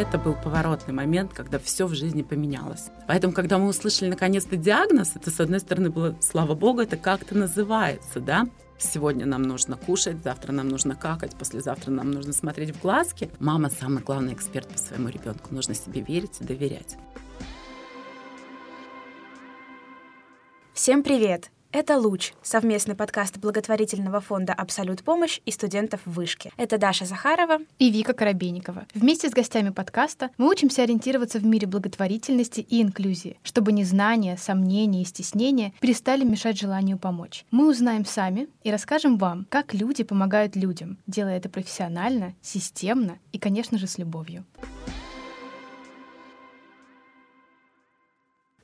это был поворотный момент, когда все в жизни поменялось. Поэтому, когда мы услышали наконец-то диагноз, это, с одной стороны, было, слава богу, это как-то называется, да, Сегодня нам нужно кушать, завтра нам нужно какать, послезавтра нам нужно смотреть в глазки. Мама самый главный эксперт по своему ребенку. Нужно себе верить и доверять. Всем привет! Это «Луч» — совместный подкаст благотворительного фонда «Абсолют помощь» и студентов Вышки. Это Даша Захарова и Вика Коробейникова. Вместе с гостями подкаста мы учимся ориентироваться в мире благотворительности и инклюзии, чтобы незнание, сомнения и стеснения перестали мешать желанию помочь. Мы узнаем сами и расскажем вам, как люди помогают людям, делая это профессионально, системно и, конечно же, с любовью.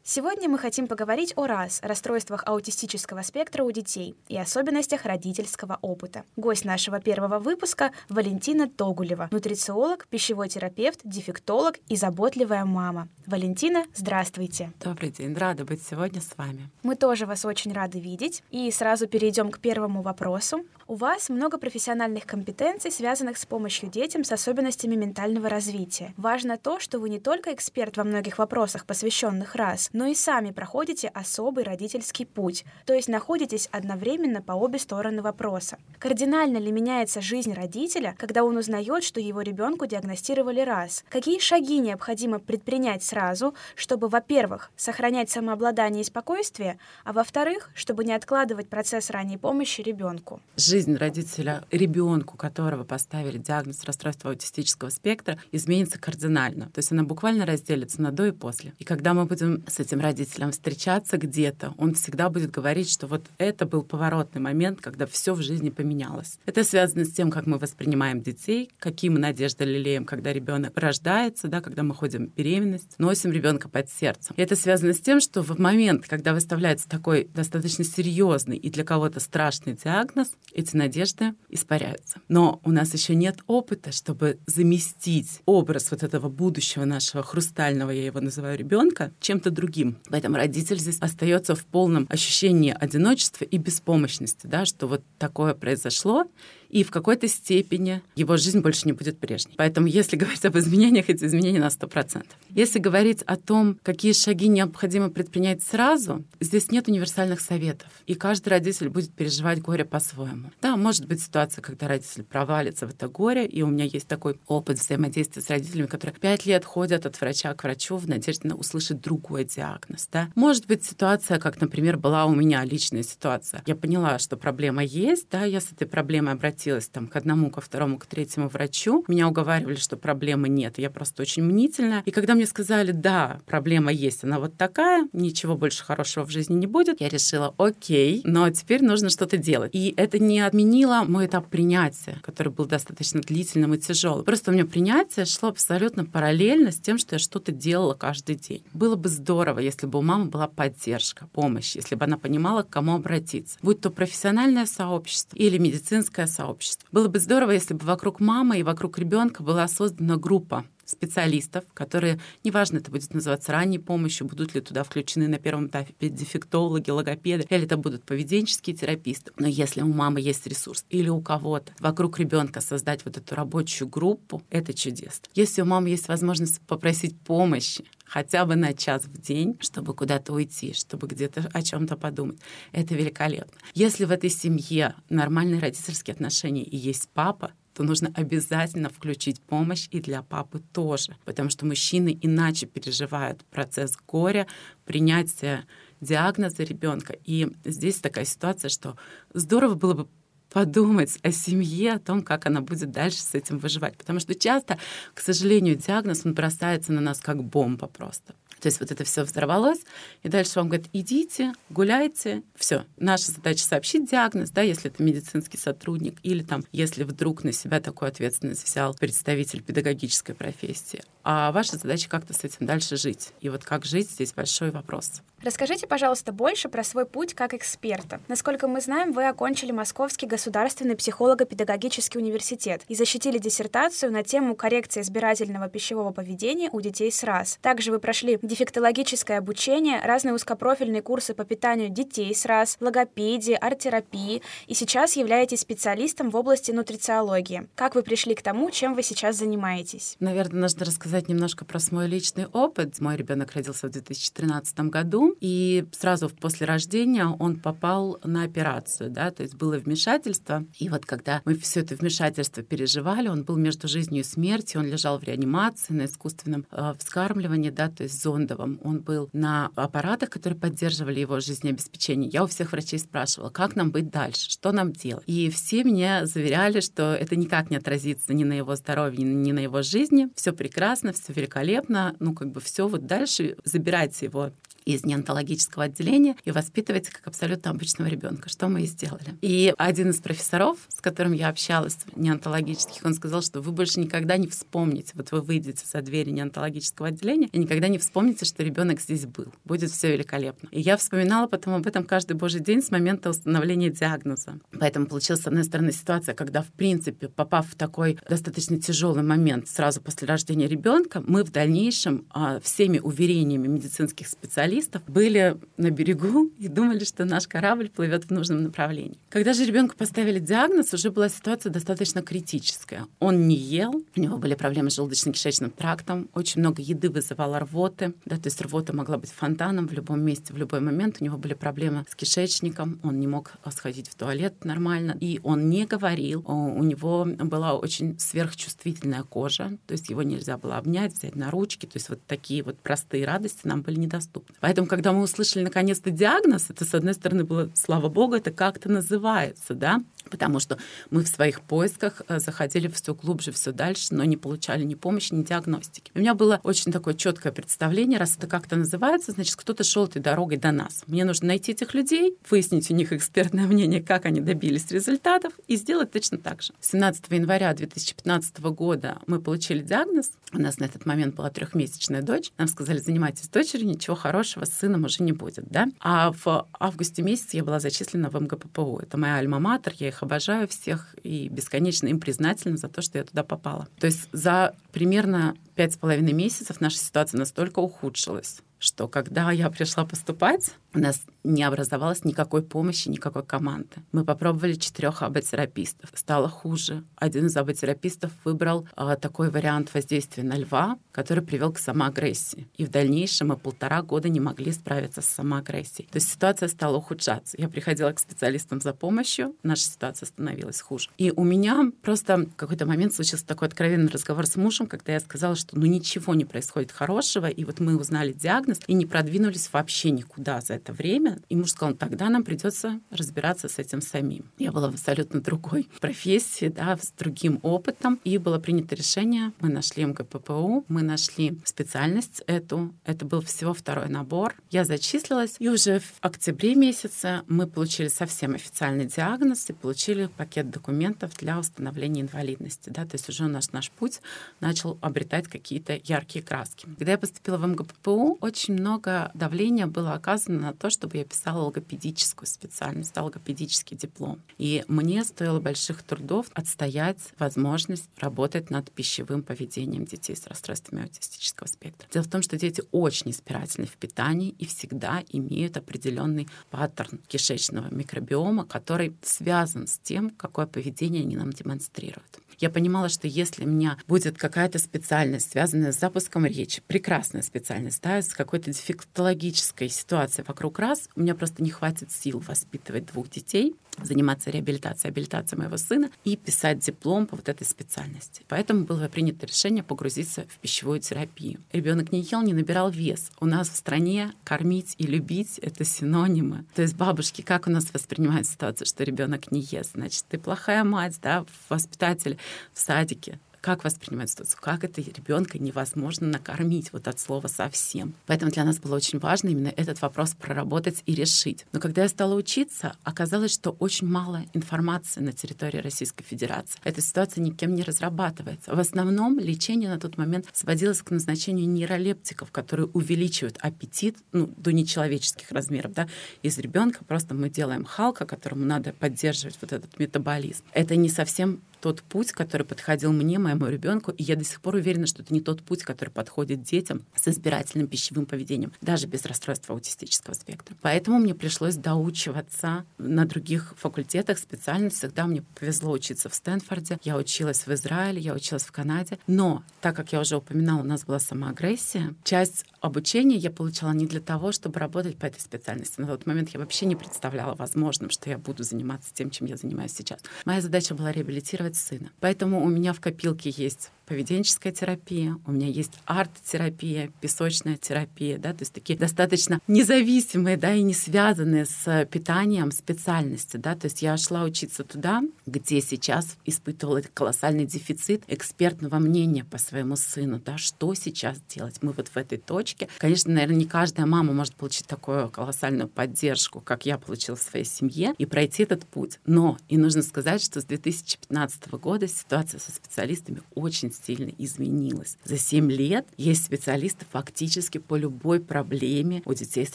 Сегодня мы хотим поговорить о РАС, расстройствах аутистического спектра у детей и особенностях родительского опыта. Гость нашего первого выпуска — Валентина Тогулева, нутрициолог, пищевой терапевт, дефектолог и заботливая мама. Валентина, здравствуйте. Добрый день, рада быть сегодня с вами. Мы тоже вас очень рады видеть. И сразу перейдем к первому вопросу. У вас много профессиональных компетенций, связанных с помощью детям с особенностями ментального развития. Важно то, что вы не только эксперт во многих вопросах, посвященных РАС, но и сами проходите особый родительский путь, то есть находитесь одновременно по обе стороны вопроса. Кардинально ли меняется жизнь родителя, когда он узнает, что его ребенку диагностировали РАС? Какие шаги необходимо предпринять сразу, чтобы, во-первых, сохранять самообладание и спокойствие, а во-вторых, чтобы не откладывать процесс ранней помощи ребенку? жизнь родителя, ребенку, которого поставили диагноз расстройства аутистического спектра, изменится кардинально. То есть она буквально разделится на до и после. И когда мы будем с этим родителем встречаться где-то, он всегда будет говорить, что вот это был поворотный момент, когда все в жизни поменялось. Это связано с тем, как мы воспринимаем детей, какие мы надежды лелеем, когда ребенок рождается, да, когда мы ходим в беременность, носим ребенка под сердцем. И это связано с тем, что в момент, когда выставляется такой достаточно серьезный и для кого-то страшный диагноз, эти надежды испаряются. Но у нас еще нет опыта, чтобы заместить образ вот этого будущего нашего хрустального, я его называю, ребенка чем-то другим. Поэтому родитель здесь остается в полном ощущении одиночества и беспомощности, да, что вот такое произошло, и в какой-то степени его жизнь больше не будет прежней. Поэтому если говорить об изменениях, эти изменения на 100%. Если говорить о том, какие шаги необходимо предпринять сразу, здесь нет универсальных советов. И каждый родитель будет переживать горе по-своему. Да, может быть ситуация, когда родитель провалится в это горе, и у меня есть такой опыт взаимодействия с родителями, которые пять лет ходят от врача к врачу в надежде на услышать другой диагноз. Да? Может быть ситуация, как, например, была у меня личная ситуация. Я поняла, что проблема есть, да, я с этой проблемой обратилась обратилась там к одному, ко второму, к третьему врачу. Меня уговаривали, что проблемы нет. Я просто очень мнительная. И когда мне сказали, да, проблема есть, она вот такая, ничего больше хорошего в жизни не будет, я решила, окей, но теперь нужно что-то делать. И это не отменило мой этап принятия, который был достаточно длительным и тяжелым. Просто у меня принятие шло абсолютно параллельно с тем, что я что-то делала каждый день. Было бы здорово, если бы у мамы была поддержка, помощь, если бы она понимала, к кому обратиться. Будь то профессиональное сообщество или медицинское сообщество, сообщества. Было бы здорово, если бы вокруг мамы и вокруг ребенка была создана группа специалистов, которые, неважно, это будет называться ранней помощью, будут ли туда включены на первом этапе дефектологи, логопеды, или это будут поведенческие тераписты. Но если у мамы есть ресурс или у кого-то вокруг ребенка создать вот эту рабочую группу, это чудесно. Если у мамы есть возможность попросить помощи, хотя бы на час в день, чтобы куда-то уйти, чтобы где-то о чем-то подумать. Это великолепно. Если в этой семье нормальные родительские отношения и есть папа, то нужно обязательно включить помощь и для папы тоже, потому что мужчины иначе переживают процесс горя, принятия диагноза ребенка. И здесь такая ситуация, что здорово было бы подумать о семье, о том, как она будет дальше с этим выживать. Потому что часто, к сожалению, диагноз, он бросается на нас как бомба просто. То есть вот это все взорвалось, и дальше вам говорят, идите, гуляйте, все. Наша задача сообщить диагноз, да, если это медицинский сотрудник, или там, если вдруг на себя такую ответственность взял представитель педагогической профессии. А ваша задача как-то с этим дальше жить. И вот как жить, здесь большой вопрос. Расскажите, пожалуйста, больше про свой путь как эксперта. Насколько мы знаем, вы окончили Московский государственный психолого-педагогический университет и защитили диссертацию на тему коррекции избирательного пищевого поведения у детей с РАС. Также вы прошли дефектологическое обучение, разные узкопрофильные курсы по питанию детей с РАС, логопедии, арт-терапии и сейчас являетесь специалистом в области нутрициологии. Как вы пришли к тому, чем вы сейчас занимаетесь? Наверное, нужно рассказать немножко про свой личный опыт. Мой ребенок родился в 2013 году, и сразу после рождения он попал на операцию, да, то есть было вмешательство. И вот когда мы все это вмешательство переживали, он был между жизнью и смертью, он лежал в реанимации на искусственном э, вскармливании, да, то есть зондовом. Он был на аппаратах, которые поддерживали его жизнеобеспечение. Я у всех врачей спрашивала, как нам быть дальше, что нам делать. И все мне заверяли, что это никак не отразится ни на его здоровье, ни на его жизни. Все прекрасно, все великолепно. Ну, как бы все вот дальше забирайте его из неонтологического отделения и воспитывать как абсолютно обычного ребенка, что мы и сделали. И один из профессоров, с которым я общалась, неонтологических, он сказал, что вы больше никогда не вспомните, вот вы выйдете за двери неонтологического отделения и никогда не вспомните, что ребенок здесь был. Будет все великолепно. И я вспоминала потом об этом каждый божий день с момента установления диагноза. Поэтому получилась, с одной стороны, ситуация, когда, в принципе, попав в такой достаточно тяжелый момент сразу после рождения ребенка, мы в дальнейшем а, всеми уверениями медицинских специалистов специалистов были на берегу и думали, что наш корабль плывет в нужном направлении. Когда же ребенку поставили диагноз, уже была ситуация достаточно критическая. Он не ел, у него были проблемы с желудочно-кишечным трактом, очень много еды вызывало рвоты, да, то есть рвота могла быть фонтаном в любом месте, в любой момент. У него были проблемы с кишечником, он не мог сходить в туалет нормально, и он не говорил. У него была очень сверхчувствительная кожа, то есть его нельзя было обнять, взять на ручки, то есть вот такие вот простые радости нам были недоступны. Поэтому, когда мы услышали наконец-то диагноз, это, с одной стороны, было, слава богу, это как-то называется, да, потому что мы в своих поисках э, заходили все глубже, все дальше, но не получали ни помощи, ни диагностики. У меня было очень такое четкое представление, раз это как-то называется, значит, кто-то шел этой дорогой до нас. Мне нужно найти этих людей, выяснить у них экспертное мнение, как они добились результатов, и сделать точно так же. 17 января 2015 года мы получили диагноз. У нас на этот момент была трехмесячная дочь. Нам сказали, занимайтесь дочерью, ничего хорошего вашего с сыном уже не будет, да? А в августе месяце я была зачислена в МГППУ. Это моя альма-матер, я их обожаю всех и бесконечно им признательна за то, что я туда попала. То есть за примерно пять с половиной месяцев наша ситуация настолько ухудшилась, что когда я пришла поступать, у нас не образовалось никакой помощи, никакой команды. Мы попробовали четырех аботерапистов. Стало хуже. Один из аботерапистов выбрал а, такой вариант воздействия на льва, который привел к самоагрессии. И в дальнейшем мы полтора года не могли справиться с самоагрессией. То есть ситуация стала ухудшаться. Я приходила к специалистам за помощью, наша ситуация становилась хуже. И у меня просто в какой-то момент случился такой откровенный разговор с мужем, когда я сказала, что ну ничего не происходит хорошего, и вот мы узнали диагноз и не продвинулись вообще никуда за это время. И муж сказал, тогда нам придется разбираться с этим самим. Я была в абсолютно другой профессии, да, с другим опытом. И было принято решение, мы нашли МГППУ, мы нашли специальность эту. Это был всего второй набор. Я зачислилась, и уже в октябре месяце мы получили совсем официальный диагноз и получили пакет документов для установления инвалидности. Да, то есть уже у нас наш путь начал обретать какие-то яркие краски. Когда я поступила в МГППУ, очень много давления было оказано на то, чтобы я писала логопедическую специальность, логопедический диплом. И мне стоило больших трудов отстоять возможность работать над пищевым поведением детей с расстройствами аутистического спектра. Дело в том, что дети очень избирательны в питании и всегда имеют определенный паттерн кишечного микробиома, который связан с тем, какое поведение они нам демонстрируют. Я понимала, что если у меня будет какая-то специальность, связанная с запуском речи, прекрасная специальность, да, с какой-то дефектологической ситуацией вокруг раз, у меня просто не хватит сил воспитывать двух детей, заниматься реабилитацией, абилитацией моего сына и писать диплом по вот этой специальности. Поэтому было принято решение погрузиться в пищевую терапию. Ребенок не ел, не набирал вес. У нас в стране кормить и любить — это синонимы. То есть бабушки как у нас воспринимают ситуацию, что ребенок не ест? Значит, ты плохая мать, да, воспитатель в садике как воспринимать ситуацию, как это ребенка невозможно накормить вот от слова совсем. Поэтому для нас было очень важно именно этот вопрос проработать и решить. Но когда я стала учиться, оказалось, что очень мало информации на территории Российской Федерации. Эта ситуация никем не разрабатывается. В основном лечение на тот момент сводилось к назначению нейролептиков, которые увеличивают аппетит ну, до нечеловеческих размеров. Да? Из ребенка просто мы делаем Халка, которому надо поддерживать вот этот метаболизм. Это не совсем тот путь, который подходил мне, моему ребенку, и я до сих пор уверена, что это не тот путь, который подходит детям с избирательным пищевым поведением, даже без расстройства аутистического спектра. Поэтому мне пришлось доучиваться на других факультетах, специальностях. Да, мне повезло учиться в Стэнфорде, я училась в Израиле, я училась в Канаде. Но, так как я уже упоминала, у нас была самоагрессия, часть обучения я получала не для того, чтобы работать по этой специальности. На тот момент я вообще не представляла возможным, что я буду заниматься тем, чем я занимаюсь сейчас. Моя задача была реабилитировать сына. Поэтому у меня в копилке есть поведенческая терапия, у меня есть арт-терапия, песочная терапия, да, то есть такие достаточно независимые, да, и не связанные с питанием специальности, да, то есть я шла учиться туда, где сейчас испытывала колоссальный дефицит экспертного мнения по своему сыну, да, что сейчас делать. Мы вот в этой точке. Конечно, наверное, не каждая мама может получить такую колоссальную поддержку, как я получила в своей семье, и пройти этот путь. Но и нужно сказать, что с 2015 года ситуация со специалистами очень сильно изменилась. За 7 лет есть специалисты фактически по любой проблеме у детей с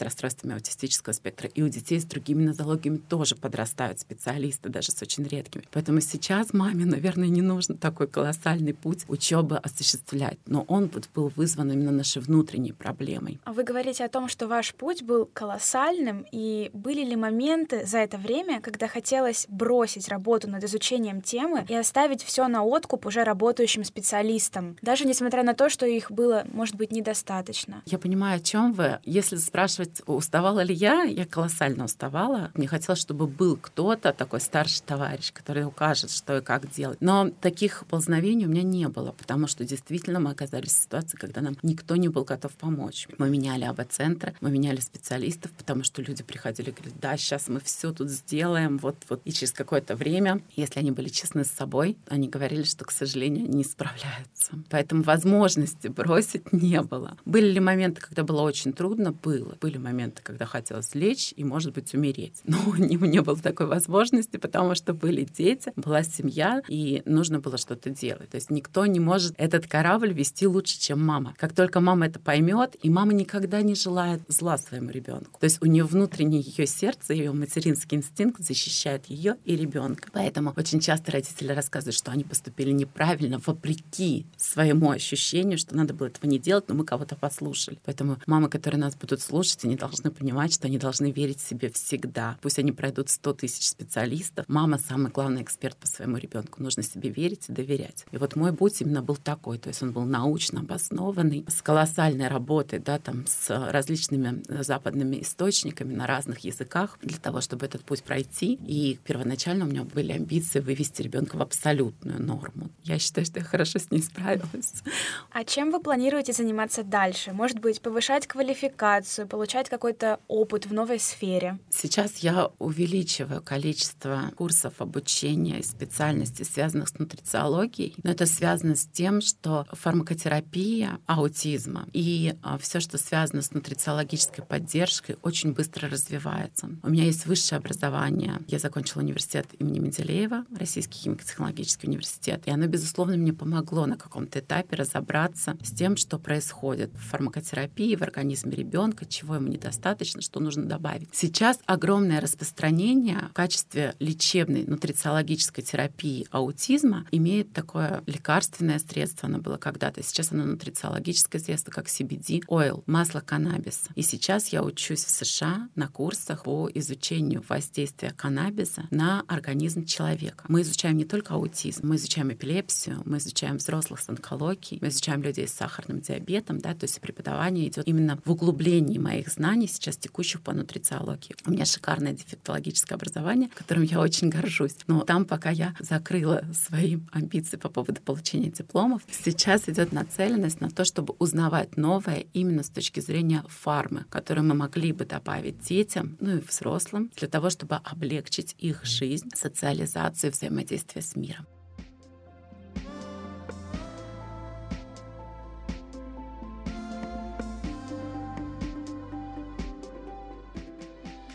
расстройствами аутистического спектра. И у детей с другими нозологиями тоже подрастают специалисты, даже с очень редкими. Поэтому сейчас маме, наверное, не нужно такой колоссальный путь учебы осуществлять. Но он вот был вызван именно нашей внутренней проблемой. А вы говорите о том, что ваш путь был колоссальным, и были ли моменты за это время, когда хотелось бросить работу над изучением темы и оставить все на откуп уже работающим специалистам? Специалистам, даже несмотря на то, что их было, может быть, недостаточно. Я понимаю, о чем вы. Если спрашивать, уставала ли я, я колоссально уставала. Мне хотелось, чтобы был кто-то, такой старший товарищ, который укажет, что и как делать. Но таких ползновений у меня не было, потому что действительно мы оказались в ситуации, когда нам никто не был готов помочь. Мы меняли АБ-центры, мы меняли специалистов, потому что люди приходили и говорили, да, сейчас мы все тут сделаем, вот, вот. И через какое-то время, если они были честны с собой, они говорили, что, к сожалению, не справляются справляются. Поэтому возможности бросить не было. Были ли моменты, когда было очень трудно? Было. Были моменты, когда хотелось лечь и, может быть, умереть. Но не, не было такой возможности, потому что были дети, была семья, и нужно было что-то делать. То есть никто не может этот корабль вести лучше, чем мама. Как только мама это поймет, и мама никогда не желает зла своему ребенку. То есть у нее внутреннее ее сердце, ее материнский инстинкт защищает ее и ребенка. Поэтому очень часто родители рассказывают, что они поступили неправильно, вопреки вопреки своему ощущению, что надо было этого не делать, но мы кого-то послушали. Поэтому мамы, которые нас будут слушать, они должны понимать, что они должны верить себе всегда. Пусть они пройдут 100 тысяч специалистов, мама самый главный эксперт по своему ребенку. Нужно себе верить и доверять. И вот мой путь именно был такой, то есть он был научно обоснованный, с колоссальной работой, да, там, с различными западными источниками на разных языках для того, чтобы этот путь пройти. И первоначально у меня были амбиции вывести ребенка в абсолютную норму. Я считаю, что я хорошо с ней справилась. А чем вы планируете заниматься дальше? Может быть, повышать квалификацию, получать какой-то опыт в новой сфере? Сейчас я увеличиваю количество курсов обучения и специальностей, связанных с нутрициологией. Но это связано с тем, что фармакотерапия аутизма и а, все, что связано с нутрициологической поддержкой, очень быстро развивается. У меня есть высшее образование. Я закончила университет имени Менделеева, Российский химико-технологический университет, и оно, безусловно, мне помогло помогло на каком-то этапе разобраться с тем, что происходит в фармакотерапии, в организме ребенка, чего ему недостаточно, что нужно добавить. Сейчас огромное распространение в качестве лечебной нутрициологической терапии аутизма имеет такое лекарственное средство, оно было когда-то, сейчас оно нутрициологическое средство, как CBD, oil, масло каннабиса. И сейчас я учусь в США на курсах по изучению воздействия каннабиса на организм человека. Мы изучаем не только аутизм, мы изучаем эпилепсию, мы изучаем изучаем взрослых с онкологией, мы изучаем людей с сахарным диабетом, да, то есть преподавание идет именно в углублении моих знаний сейчас текущих по нутрициологии. У меня шикарное дефектологическое образование, которым я очень горжусь. Но там, пока я закрыла свои амбиции по поводу получения дипломов, сейчас идет нацеленность на то, чтобы узнавать новое именно с точки зрения фармы, которую мы могли бы добавить детям, ну и взрослым, для того, чтобы облегчить их жизнь, социализацию взаимодействие с миром.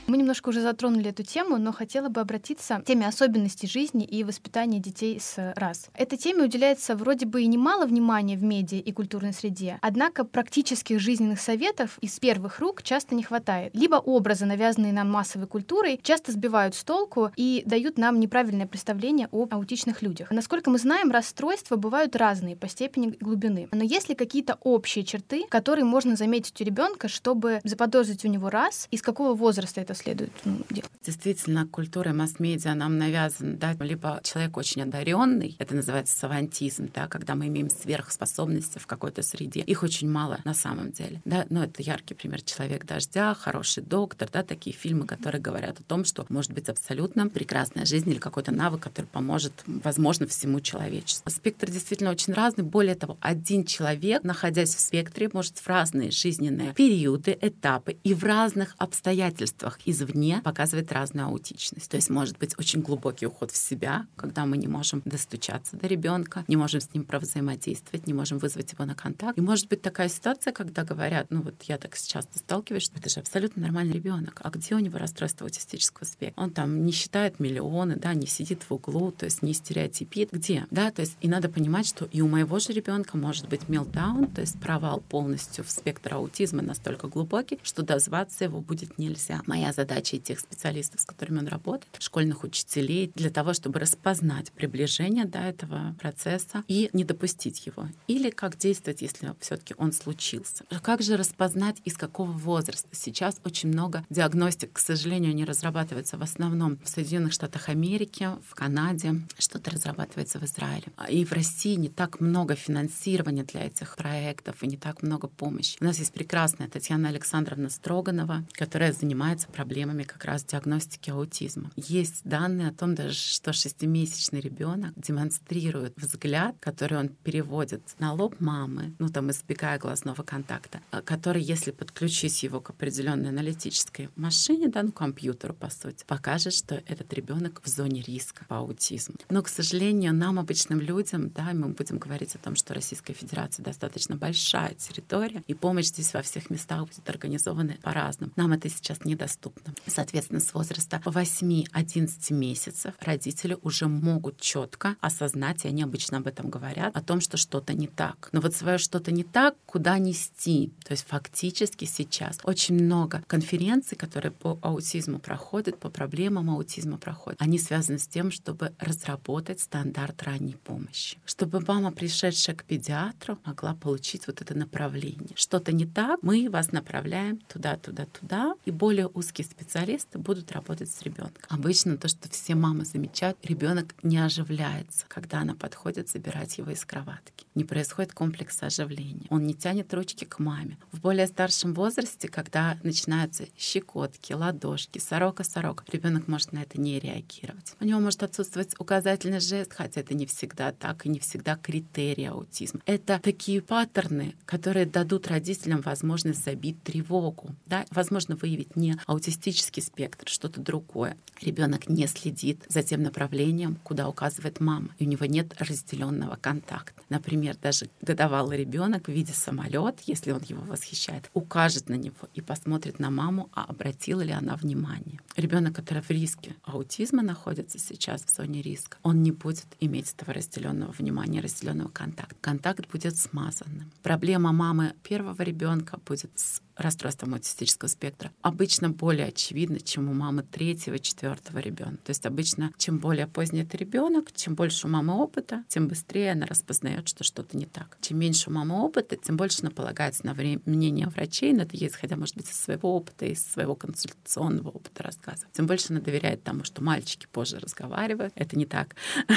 Мы немножко уже затронули эту тему, но хотела бы обратиться к теме особенностей жизни и воспитания детей с раз. Этой теме уделяется вроде бы и немало внимания в медиа и культурной среде, однако практических жизненных советов из первых рук часто не хватает. Либо образы, навязанные нам массовой культурой, часто сбивают с толку и дают нам неправильное представление об аутичных людях. Насколько мы знаем, расстройства бывают разные по степени глубины. Но есть ли какие-то общие черты, которые можно заметить у ребенка, чтобы заподозрить у него раз, и с какого возраста это следует ну, делать? Действительно, культура масс-медиа нам навязана, да, либо человек очень одаренный, это называется савантизм, да, когда мы имеем сверхспособности в какой-то среде. Их очень мало на самом деле, да, но это яркий пример «Человек дождя», «Хороший доктор», да, такие фильмы, которые говорят о том, что может быть абсолютно прекрасная жизнь или какой-то навык, который поможет, возможно, всему человечеству. Спектр действительно очень разный. Более того, один человек, находясь в спектре, может в разные жизненные периоды, этапы и в разных обстоятельствах извне показывать разную аутичность. То есть может быть очень глубокий уход в себя, когда мы не можем достучаться до ребенка, не можем с ним провзаимодействовать, не можем вызвать его на контакт. И может быть такая ситуация, когда говорят, ну вот я так часто сталкиваюсь, что это же абсолютно нормальный ребенок. А где у него расстройство аутистического спектра? Он там не считает миллионы, да, не сидит в углу, то есть не стереотипит. Где? Да, то есть и надо понимать, что и у моего же ребенка может быть мелдаун, то есть провал полностью в спектр аутизма настолько глубокий, что дозваться его будет нельзя. Моя задача и тех специалистов, с которыми он работает, школьных учителей, для того, чтобы распознать приближение до этого процесса и не допустить его. Или как действовать, если все-таки он случился. Как же распознать, из какого возраста? Сейчас очень много диагностик, к сожалению, не разрабатывается в основном в Соединенных Штатах Америки, в Канаде, что-то разрабатывается в Израиле. И в России не так много финансирования для этих проектов и не так много помощи. У нас есть прекрасная Татьяна Александровна Строганова, которая занимается проблемами как раз диагностики аутизма. Есть данные о том даже, что шестимесячный ребенок демонстрирует взгляд, который он переводит на лоб мамы, ну там избегая глазного контакта, а, который, если подключить его к определенной аналитической машине, да, ну компьютеру по сути, покажет, что этот ребенок в зоне риска по аутизму. Но, к сожалению, нам, обычным людям, да, мы будем говорить о том, что Российская Федерация достаточно большая территория, и помощь здесь во всех местах будет организована по-разному. Нам это сейчас недоступно. Соответственно, с возраста 8-11 месяцев родители уже могут четко осознать, и они обычно об этом говорят, о том, что что-то не так. Но вот свое что-то не так, куда нести? То есть фактически сейчас очень много конференций, которые по аутизму проходят, по проблемам аутизма проходят, они связаны с тем, чтобы разработать стандарт ранней помощи. Чтобы мама, пришедшая к педиатру, могла получить вот это направление. Что-то не так, мы вас направляем туда, туда, туда, и более узкие специалисты будут работать с ребенком. Обычно то, что все мамы замечают, ребенок не оживляется, когда она подходит забирать его из кроватки. Не происходит комплекса оживления. Он не тянет ручки к маме. В более старшем возрасте, когда начинаются щекотки, ладошки, сорока-сорока, ребенок может на это не реагировать. У него может отсутствовать указательный жест, хотя это не всегда так и не всегда критерий аутизма. Это такие паттерны, которые дадут родителям возможность забить тревогу, да, возможно, выявить не аутистический спектр, что-то другое. Ребенок не следит за тем направлением, куда указывает мама, и у него нет разделенного контакта. Например, даже годовалый ребенок, видя самолет, если он его восхищает, укажет на него и посмотрит на маму, а обратила ли она внимание. Ребенок, который в риске аутизма находится сейчас в зоне риска, он не будет иметь этого разделенного внимания, разделенного контакта. Контакт будет смазанным. Проблема мамы первого ребенка будет с расстройством аутистического спектра обычно более очевидно, чем у мамы третьего, четвертого ребенка. То есть обычно, чем более поздний это ребенок, чем больше у мамы опыта, тем быстрее она распознает, что что-то не так. Чем меньше у мамы опыта, тем больше она полагается на мнение врачей, но это есть, хотя, может быть, из своего опыта, из своего консультационного опыта рассказывать. Тем больше она доверяет тому, что мальчики позже разговаривают. Это не так.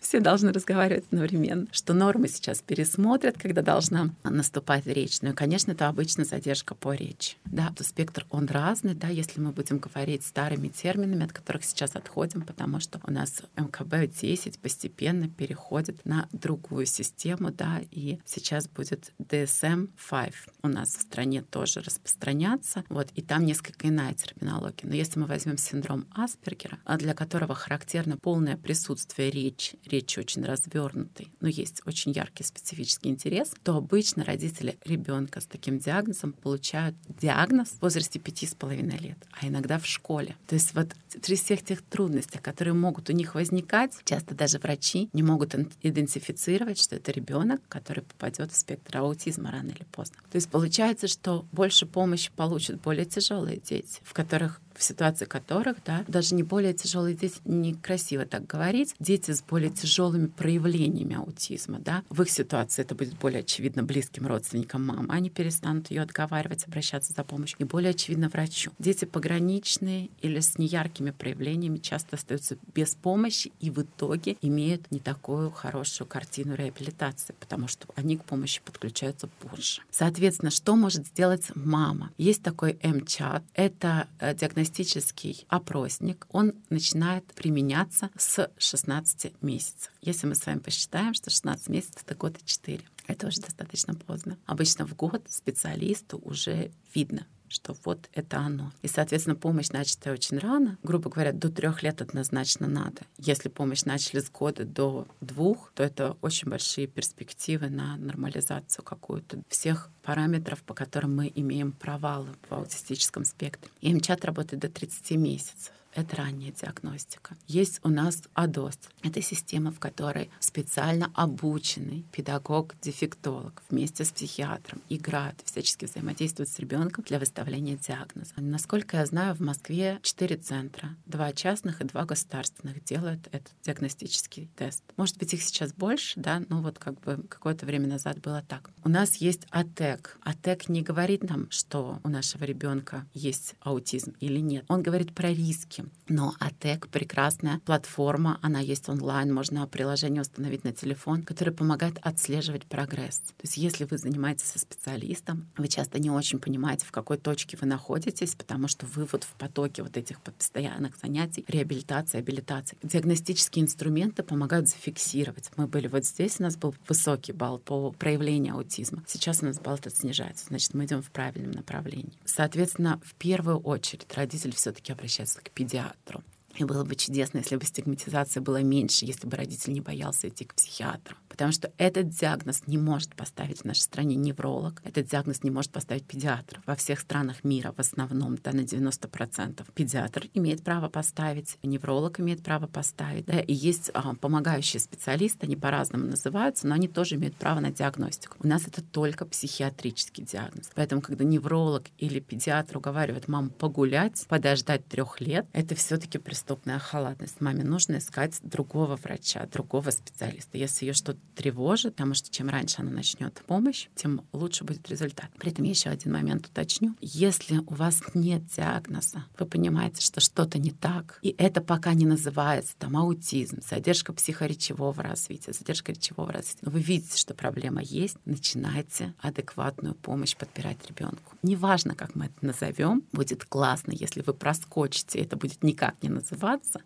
Все должны разговаривать одновременно. Что нормы сейчас пересмотрят, когда должна наступать речь. Ну и, конечно, это обычно задержка по речи. Да, то спектр, он разный, да, если мы будем говорить старыми терминами, от которых сейчас отходим, потому что у нас МКБ-10 постепенно переходит на другую систему, да, и сейчас будет DSM-5 у нас в стране тоже распространяться, вот, и там несколько иная терминология. Но если мы возьмем синдром Аспергера, а для которого характерно полное присутствие речи, речи очень развернутой, но есть очень яркий специфический интерес, то обычно родители ребенка с таким диагнозом получают получают диагноз в возрасте пяти с половиной лет, а иногда в школе. То есть вот при всех тех трудностях, которые могут у них возникать, часто даже врачи не могут идентифицировать, что это ребенок, который попадет в спектр аутизма рано или поздно. То есть получается, что больше помощи получат более тяжелые дети, в которых в ситуации которых, да, даже не более тяжелые дети, некрасиво так говорить, дети с более тяжелыми проявлениями аутизма, да, в их ситуации это будет более очевидно близким родственникам мамы, они перестанут ее отговаривать, обращаться за помощью, и более очевидно врачу. Дети пограничные или с неяркими проявлениями часто остаются без помощи и в итоге имеют не такую хорошую картину реабилитации, потому что они к помощи подключаются позже. Соответственно, что может сделать мама? Есть такой МЧАТ, это э, диагностический опросник, он начинает применяться с 16 месяцев. Если мы с вами посчитаем, что 16 месяцев — это год и 4, это уже достаточно поздно. Обычно в год специалисту уже видно, что вот это оно. И, соответственно, помощь начатая очень рано, грубо говоря, до трех лет однозначно надо. Если помощь начали с года до двух, то это очень большие перспективы на нормализацию какую-то всех параметров, по которым мы имеем провалы в аутистическом спектре. И МЧАТ работает до 30 месяцев это ранняя диагностика. Есть у нас АДОС. Это система, в которой специально обученный педагог-дефектолог вместе с психиатром играет, всячески взаимодействует с ребенком для выставления диагноза. Насколько я знаю, в Москве четыре центра, два частных и два государственных делают этот диагностический тест. Может быть, их сейчас больше, да, но вот как бы какое-то время назад было так. У нас есть АТЭК. АТЭК не говорит нам, что у нашего ребенка есть аутизм или нет. Он говорит про риски. Но АТЭК — прекрасная платформа, она есть онлайн, можно приложение установить на телефон, которое помогает отслеживать прогресс. То есть если вы занимаетесь со специалистом, вы часто не очень понимаете, в какой точке вы находитесь, потому что вы вот в потоке вот этих постоянных занятий, реабилитации, абилитации. Диагностические инструменты помогают зафиксировать. Мы были вот здесь, у нас был высокий балл по проявлению аутизма. Сейчас у нас балл этот снижается, значит, мы идем в правильном направлении. Соответственно, в первую очередь родитель все-таки обращается к педиатру педиатру. И было бы чудесно, если бы стигматизация была меньше, если бы родитель не боялся идти к психиатру. Потому что этот диагноз не может поставить в нашей стране невролог, этот диагноз не может поставить педиатр. Во всех странах мира в основном, да, на 90%. Педиатр имеет право поставить, невролог имеет право поставить. Да, и есть а, помогающие специалисты, они по-разному называются, но они тоже имеют право на диагностику. У нас это только психиатрический диагноз. Поэтому, когда невролог или педиатр уговаривает маму погулять, подождать трех лет, это все-таки преступная халатность. Маме нужно искать другого врача, другого специалиста. Если ее что-то тревожит, потому что чем раньше она начнет помощь, тем лучше будет результат. При этом еще один момент уточню. Если у вас нет диагноза, вы понимаете, что что-то не так, и это пока не называется там аутизм, задержка психоречевого развития, задержка речевого развития, но вы видите, что проблема есть, начинайте адекватную помощь подбирать ребенку. Неважно, как мы это назовем, будет классно, если вы проскочите, это будет никак не называться,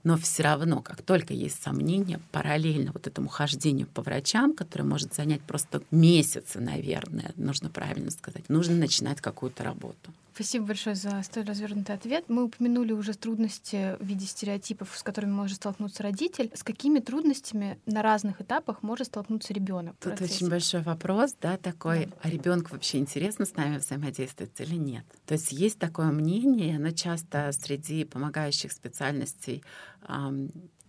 но все равно, как только есть сомнения, параллельно вот этому хождению по врачам, который может занять просто месяцы, наверное, нужно правильно сказать, нужно начинать какую-то работу. Спасибо большое за столь развернутый ответ. Мы упомянули уже трудности в виде стереотипов, с которыми может столкнуться родитель. С какими трудностями на разных этапах может столкнуться ребенок? Тут очень большой вопрос, да, такой, да. а ребенку вообще интересно с нами взаимодействовать или нет? То есть есть такое мнение, оно часто среди помогающих специальностей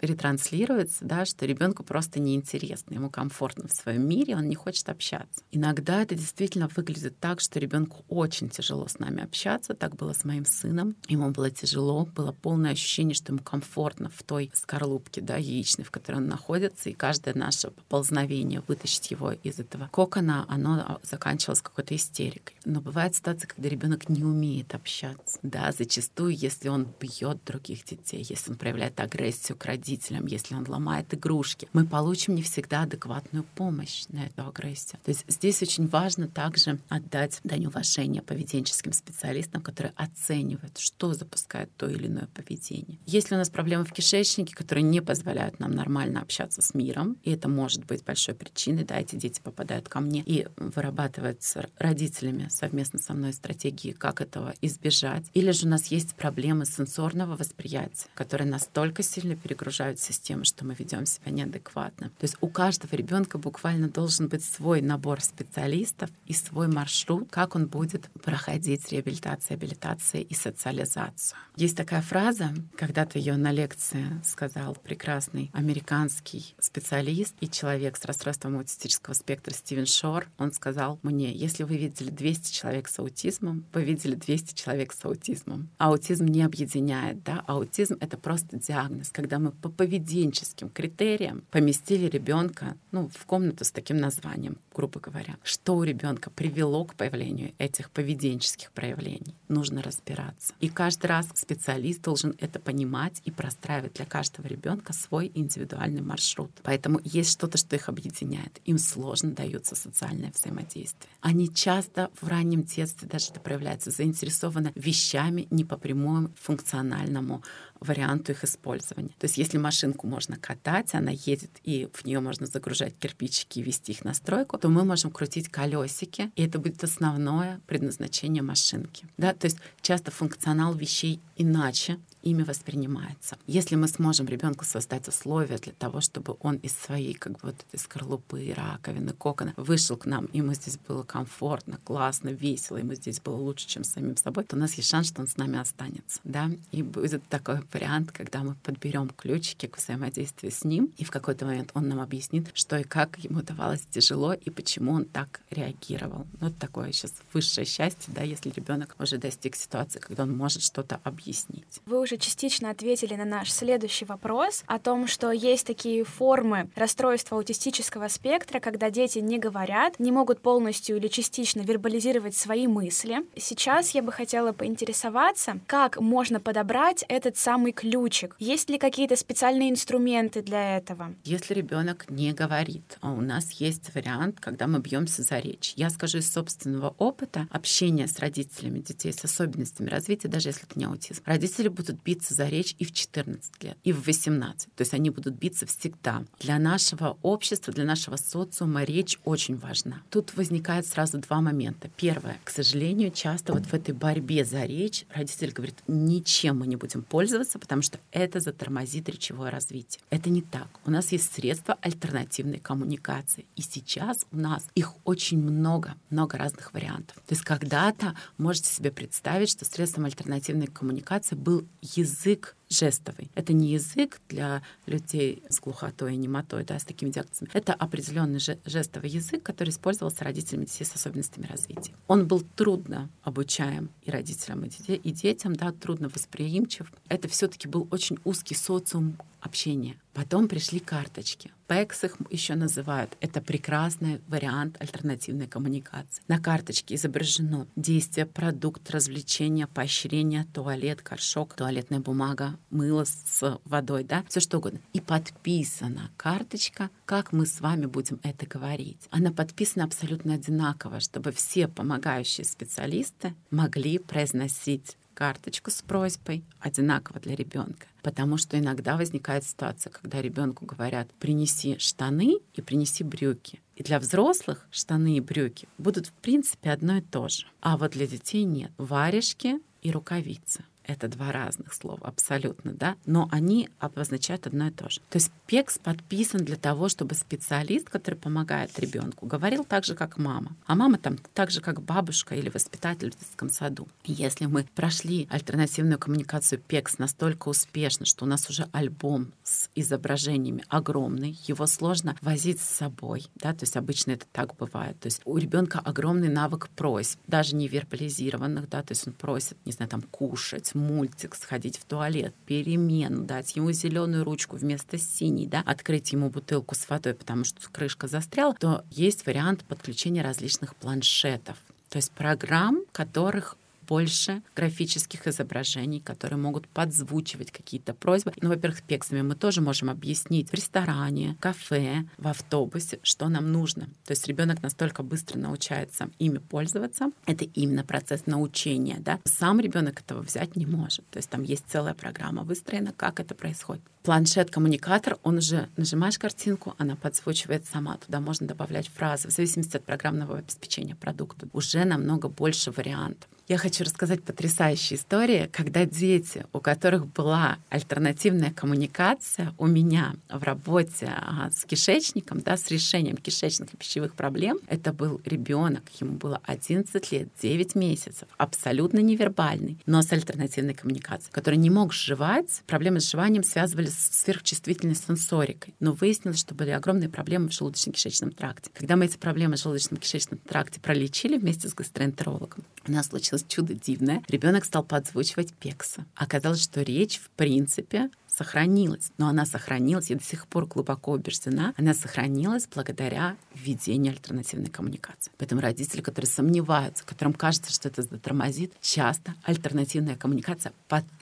ретранслируется, да, что ребенку просто неинтересно, ему комфортно в своем мире, он не хочет общаться. Иногда это действительно выглядит так, что ребенку очень тяжело с нами общаться. Так было с моим сыном. Ему было тяжело, было полное ощущение, что ему комфортно в той скорлупке, да, яичной, в которой он находится, и каждое наше поползновение вытащить его из этого кокона, оно заканчивалось какой-то истерикой. Но бывает ситуация, когда ребенок не умеет общаться. Да, зачастую, если он бьет других детей, если он проявляет агрессию к родителям, родителям, если он ломает игрушки, мы получим не всегда адекватную помощь на эту агрессию. То есть здесь очень важно также отдать дань уважения поведенческим специалистам, которые оценивают, что запускает то или иное поведение. Если у нас проблемы в кишечнике, которые не позволяют нам нормально общаться с миром, и это может быть большой причиной, да, эти дети попадают ко мне и вырабатывают с родителями совместно со мной стратегии, как этого избежать. Или же у нас есть проблемы сенсорного восприятия, которые настолько сильно перегружают окружают систему, что мы ведем себя неадекватно. То есть у каждого ребенка буквально должен быть свой набор специалистов и свой маршрут, как он будет проходить реабилитацию, абилитацию и социализацию. Есть такая фраза, когда-то ее на лекции сказал прекрасный американский специалист и человек с расстройством аутистического спектра Стивен Шор. Он сказал мне, если вы видели 200 человек с аутизмом, вы видели 200 человек с аутизмом. Аутизм не объединяет, да, аутизм — это просто диагноз, когда мы по поведенческим критериям поместили ребенка ну, в комнату с таким названием, грубо говоря. Что у ребенка привело к появлению этих поведенческих проявлений? Нужно разбираться. И каждый раз специалист должен это понимать и простраивать для каждого ребенка свой индивидуальный маршрут. Поэтому есть что-то, что их объединяет. Им сложно дается социальное взаимодействие. Они часто в раннем детстве даже это проявляется, заинтересованы вещами не по прямому функциональному варианту их использования. То есть если машинку можно катать, она едет, и в нее можно загружать кирпичики и вести их на стройку, то мы можем крутить колесики, и это будет основное предназначение машинки. Да? То есть часто функционал вещей иначе ими воспринимается. Если мы сможем ребенку создать условия для того, чтобы он из своей как бы вот этой скорлупы, раковины, кокона вышел к нам, ему здесь было комфортно, классно, весело, ему здесь было лучше, чем самим собой, то у нас есть шанс, что он с нами останется. Да? И будет такой вариант, когда мы подберем ключики к взаимодействию с ним, и в какой-то момент он нам объяснит, что и как ему давалось тяжело, и почему он так реагировал. Ну, такое сейчас высшее счастье, да, если ребенок уже достиг ситуации, когда он может что-то объяснить. Вы уже частично ответили на наш следующий вопрос о том, что есть такие формы расстройства аутистического спектра, когда дети не говорят, не могут полностью или частично вербализировать свои мысли. Сейчас я бы хотела поинтересоваться, как можно подобрать этот самый ключик. Есть ли какие-то специальные инструменты для этого? Если ребенок не говорит, а у нас есть вариант, когда мы бьемся за речь. Я скажу из собственного опыта общения с родителями детей с особенностями развития, даже если это не аутизм. Родители будут биться за речь и в 14 лет, и в 18. То есть они будут биться всегда. Для нашего общества, для нашего социума речь очень важна. Тут возникает сразу два момента. Первое. К сожалению, часто вот в этой борьбе за речь родитель говорит, ничем мы не будем пользоваться, потому что это затормозит речевое развитие. Это не так. У нас есть средства альтернативной коммуникации. И сейчас у нас их очень много, много разных вариантов. То есть когда-то можете себе представить, что средством альтернативной коммуникации был язык жестовый. Это не язык для людей с глухотой и немотой, да, с такими диагнозами. Это определенный жестовый язык, который использовался родителями детей с особенностями развития. Он был трудно обучаем и родителям, и, детям, да, трудно восприимчив. Это все-таки был очень узкий социум общения. Потом пришли карточки. ПЭКС их еще называют. Это прекрасный вариант альтернативной коммуникации. На карточке изображено действие, продукт, развлечение, поощрение, туалет, горшок, туалетная бумага, мыло с водой, да, все что угодно. И подписана карточка, как мы с вами будем это говорить. Она подписана абсолютно одинаково, чтобы все помогающие специалисты могли произносить карточку с просьбой одинаково для ребенка. Потому что иногда возникает ситуация, когда ребенку говорят, принеси штаны и принеси брюки. И для взрослых штаны и брюки будут в принципе одно и то же. А вот для детей нет. Варежки и рукавицы. Это два разных слова, абсолютно, да, но они обозначают одно и то же. То есть ПЕКС подписан для того, чтобы специалист, который помогает ребенку, говорил так же, как мама. А мама там так же, как бабушка или воспитатель в детском саду. Если мы прошли альтернативную коммуникацию ПЕКС настолько успешно, что у нас уже альбом с изображениями огромный, его сложно возить с собой, да, то есть обычно это так бывает. То есть у ребенка огромный навык просьб, даже не вербализированных, да, то есть он просит, не знаю, там кушать, мультик, сходить в туалет, перемену, дать ему зеленую ручку вместо синей, да, открыть ему бутылку с водой, потому что крышка застряла, то есть вариант подключения различных планшетов. То есть программ, которых больше графических изображений, которые могут подзвучивать какие-то просьбы. Ну, во-первых, текстами мы тоже можем объяснить в ресторане, кафе, в автобусе, что нам нужно. То есть ребенок настолько быстро научается ими пользоваться. Это именно процесс научения. Да? Сам ребенок этого взять не может. То есть там есть целая программа выстроена, как это происходит. Планшет-коммуникатор, он уже нажимаешь картинку, она подзвучивает сама. Туда можно добавлять фразы в зависимости от программного обеспечения продукта. Уже намного больше вариантов. Я хочу рассказать потрясающую историю, когда дети, у которых была альтернативная коммуникация у меня в работе а, с кишечником, да, с решением кишечных и пищевых проблем, это был ребенок, ему было 11 лет, 9 месяцев, абсолютно невербальный, но с альтернативной коммуникацией, который не мог жевать. Проблемы с жеванием связывались с сверхчувствительной сенсорикой. Но выяснилось, что были огромные проблемы в желудочно-кишечном тракте. Когда мы эти проблемы в желудочно-кишечном тракте пролечили вместе с гастроэнтерологом, у нас случилось случилось чудо дивное. Ребенок стал подзвучивать пекса. Оказалось, что речь, в принципе, сохранилась. Но она сохранилась, я до сих пор глубоко убеждена, она сохранилась благодаря введению альтернативной коммуникации. Поэтому родители, которые сомневаются, которым кажется, что это затормозит, часто альтернативная коммуникация подталкивает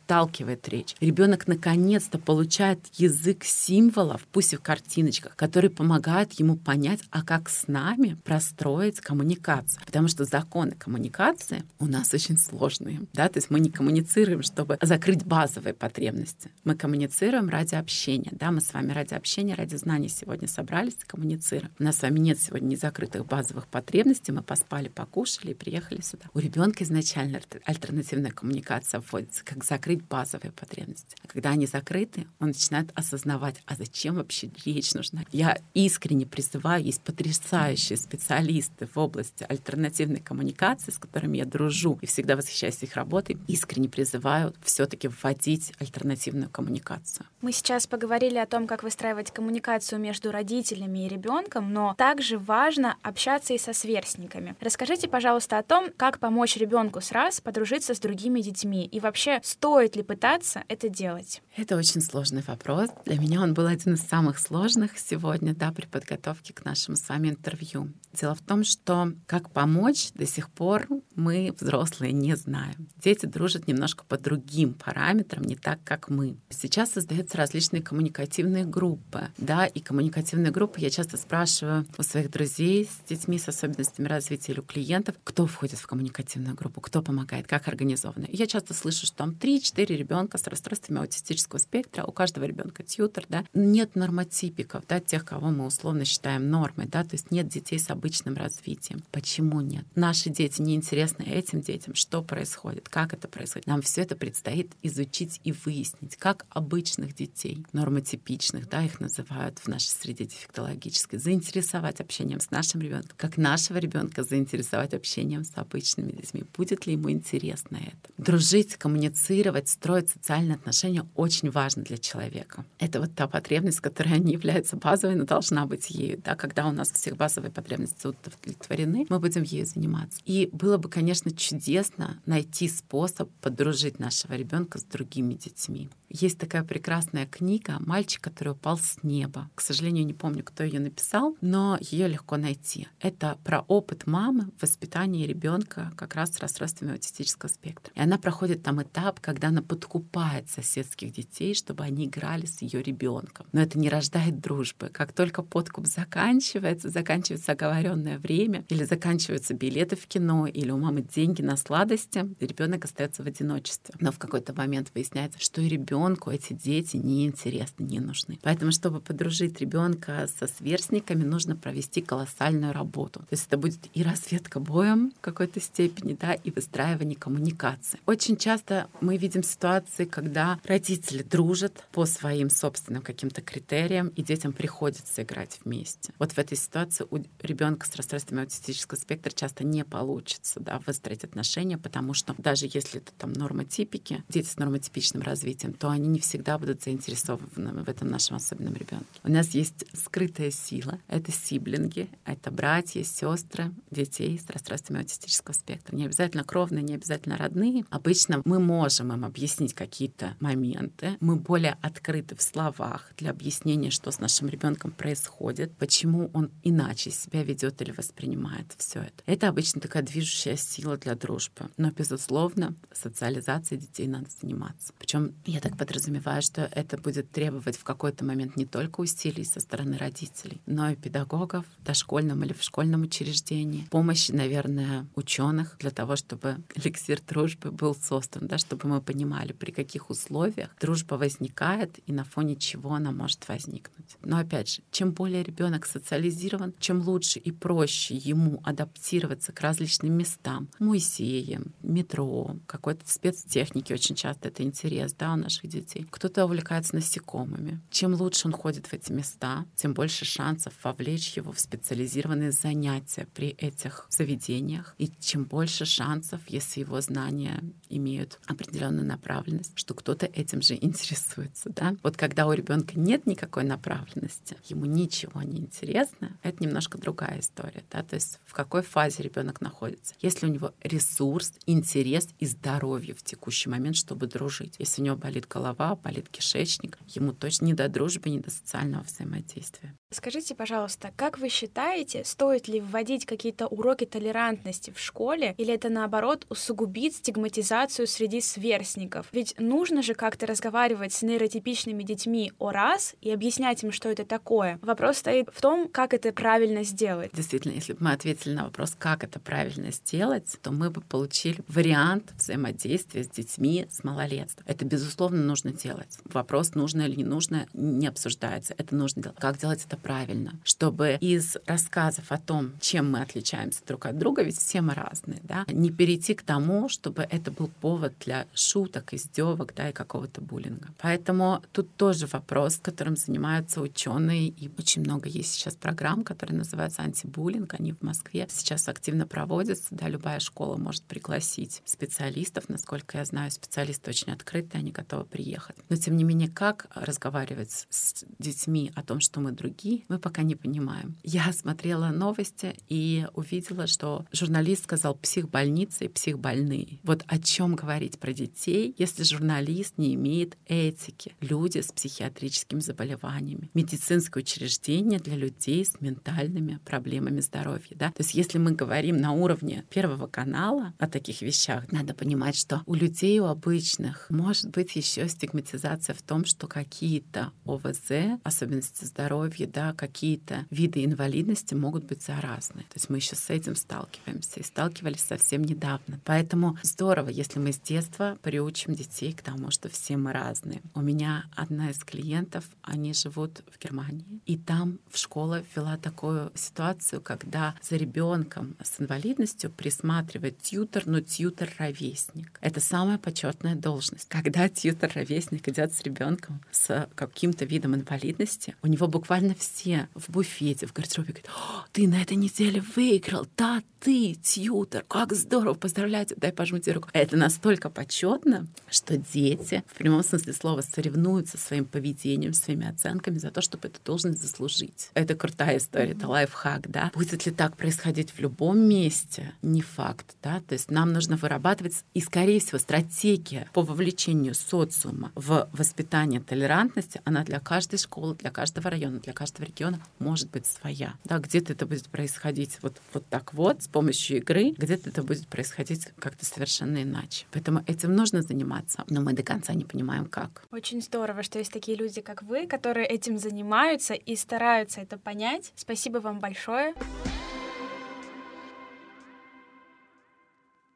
речь. Ребенок наконец-то получает язык символов, пусть и в картиночках, которые помогают ему понять, а как с нами простроить коммуникацию. Потому что законы коммуникации у нас очень сложные. Да? То есть мы не коммуницируем, чтобы закрыть базовые потребности. Мы коммуницируем ради общения. Да, мы с вами ради общения, ради знаний сегодня собрались и коммуницируем. У нас с вами нет сегодня незакрытых базовых потребностей. Мы поспали, покушали и приехали сюда. У ребенка изначально альтернативная коммуникация вводится, как закрыть базовые потребности. А когда они закрыты, он начинает осознавать, а зачем вообще речь нужна. Я искренне призываю, есть потрясающие специалисты в области альтернативной коммуникации, с которыми я дружу и всегда восхищаюсь их работой, искренне призываю все-таки вводить альтернативную коммуникацию. Мы сейчас поговорили о том, как выстраивать коммуникацию между родителями и ребенком, но также важно общаться и со сверстниками. Расскажите, пожалуйста, о том, как помочь ребенку с раз подружиться с другими детьми и вообще стоит ли пытаться это делать? Это очень сложный вопрос. Для меня он был один из самых сложных сегодня, да, при подготовке к нашему с вами интервью. Дело в том, что как помочь до сих пор мы, взрослые, не знаем. Дети дружат немножко по другим параметрам, не так, как мы. Сейчас создаются различные коммуникативные группы, да, и коммуникативные группы я часто спрашиваю у своих друзей с детьми с особенностями развития или у клиентов, кто входит в коммуникативную группу, кто помогает, как организовано. И я часто слышу, что там 3-4 ребенка с расстройствами аутистического спектра, у каждого ребенка тьютер, да, нет нормотипиков, да, тех, кого мы условно считаем нормой, да, то есть нет детей с обычным развитием. Почему нет? Наши дети не интересны этим детям. Что происходит? Как это происходит? Нам все это предстоит изучить и выяснить, как обычных детей, нормотипичных, да, их называют в нашей среде дефектологической, заинтересовать общением с нашим ребенком, как нашего ребенка заинтересовать общением с обычными детьми. Будет ли ему интересно это? Дружить, коммуницировать, строить социальные отношения очень важно для человека. Это вот та потребность, которая не является базовой, но должна быть ею. Да? Когда у нас всех базовые потребности потребности удовлетворены, мы будем ею заниматься. И было бы, конечно, чудесно найти способ подружить нашего ребенка с другими детьми. Есть такая прекрасная книга «Мальчик, который упал с неба». К сожалению, не помню, кто ее написал, но ее легко найти. Это про опыт мамы в воспитании ребенка как раз с расстройствами аутистического спектра. И она проходит там этап, когда она подкупает соседских детей, чтобы они играли с ее ребенком. Но это не рождает дружбы. Как только подкуп заканчивается, заканчивается оговоренное время, или заканчиваются билеты в кино, или у мамы деньги на сладости, ребенок остается в одиночестве. Но в какой-то момент выясняется, что и ребенок ребенку эти дети не интересны, не нужны. Поэтому, чтобы подружить ребенка со сверстниками, нужно провести колоссальную работу. То есть это будет и разведка боем в какой-то степени, да, и выстраивание коммуникации. Очень часто мы видим ситуации, когда родители дружат по своим собственным каким-то критериям, и детям приходится играть вместе. Вот в этой ситуации у ребенка с расстройством аутистического спектра часто не получится да, выстроить отношения, потому что даже если это там нормотипики, дети с нормотипичным развитием, то они не всегда будут заинтересованы в этом нашем особенном ребенке. У нас есть скрытая сила. Это сиблинги, это братья, сестры детей с расстройствами аутистического спектра. Не обязательно кровные, не обязательно родные. Обычно мы можем им объяснить какие-то моменты. Мы более открыты в словах для объяснения, что с нашим ребенком происходит, почему он иначе себя ведет или воспринимает все это. Это обычно такая движущая сила для дружбы. Но, безусловно, социализацией детей надо заниматься. Причем, я так подразумеваю, что это будет требовать в какой-то момент не только усилий со стороны родителей, но и педагогов в дошкольном или в школьном учреждении, помощи, наверное, ученых для того, чтобы эликсир дружбы был создан, да, чтобы мы понимали, при каких условиях дружба возникает и на фоне чего она может возникнуть. Но опять же, чем более ребенок социализирован, чем лучше и проще ему адаптироваться к различным местам, музеям, метро, какой-то спецтехники, очень часто это интерес да, у наших детей. Кто-то увлекается насекомыми. Чем лучше он ходит в эти места, тем больше шансов вовлечь его в специализированные занятия при этих заведениях. И чем больше шансов, если его знания имеют определенную направленность, что кто-то этим же интересуется. Да? Вот когда у ребенка нет никакой направленности, ему ничего не интересно, это немножко другая история. Да? То есть в какой фазе ребенок находится. Если у него ресурс, интерес и здоровье в текущий момент, чтобы дружить. Если у него болит голова, болит кишечник, ему точно не до дружбы, не до социального взаимодействия. Скажите, пожалуйста, как вы считаете, стоит ли вводить какие-то уроки толерантности в школе, или это наоборот усугубит стигматизацию среди сверстников? Ведь нужно же как-то разговаривать с нейротипичными детьми о раз и объяснять им, что это такое. Вопрос стоит в том, как это правильно сделать. Действительно, если бы мы ответили на вопрос, как это правильно сделать, то мы бы получили вариант взаимодействия с детьми с малолетства. Это, безусловно, нужно делать. Вопрос, нужно или не нужно, не обсуждается. Это нужно делать. Как делать это правильно? Чтобы из рассказов о том, чем мы отличаемся друг от друга, ведь все мы разные, да, не перейти к тому, чтобы это был повод для шуток, издевок, да, и какого-то буллинга. Поэтому тут тоже вопрос, которым занимаются ученые, и очень много есть сейчас программ, которые называются антибуллинг, они в Москве сейчас активно проводятся, да, любая школа может пригласить специалистов, насколько я знаю, специалисты очень открыты, они готовы приехать. Но тем не менее, как разговаривать с детьми о том, что мы другие, мы пока не понимаем. Я смотрела новости и увидела, что журналист сказал психбольницы и психбольные. Вот о чем говорить про детей, если журналист не имеет этики. Люди с психиатрическими заболеваниями. Медицинское учреждение для людей с ментальными проблемами здоровья. Да? То есть если мы говорим на уровне Первого канала о таких вещах, надо понимать, что у людей, у обычных, может быть еще стигматизация в том, что какие-то ОВЗ, особенности здоровья, да, какие-то виды инвалидности могут быть заразны. То есть мы еще с этим сталкиваемся и сталкивались совсем недавно. Поэтому здорово, если мы с детства приучим детей к тому, что все мы разные. У меня одна из клиентов, они живут в Германии, и там в школа ввела такую ситуацию, когда за ребенком с инвалидностью присматривает тьютер, но тьютер-ровесник. Это самая почетная должность. Когда тьютер-ровесник идет с ребенком с каким-то видом инвалидности, у него буквально все в буфете, в гардеробе говорят, ты на этой неделе выиграл, да, ты, тьютер, как здорово, поздравляю тебя, дай пожму тебе руку. Это настолько почетно, что дети в прямом смысле слова соревнуются своим поведением, своими оценками за то, чтобы эту должность заслужить. Это крутая история, это лайфхак, да. Будет ли так происходить в любом месте? Не факт, да. То есть нам нужно вырабатывать, и, скорее всего, стратегия по вовлечению социума в воспитание толерантности, она для каждой школы, для каждого района, для каждого региона может быть своя. Да, где-то это будет происходить вот, вот так вот, помощью игры, где-то это будет происходить как-то совершенно иначе. Поэтому этим нужно заниматься, но мы до конца не понимаем, как. Очень здорово, что есть такие люди, как вы, которые этим занимаются и стараются это понять. Спасибо вам большое.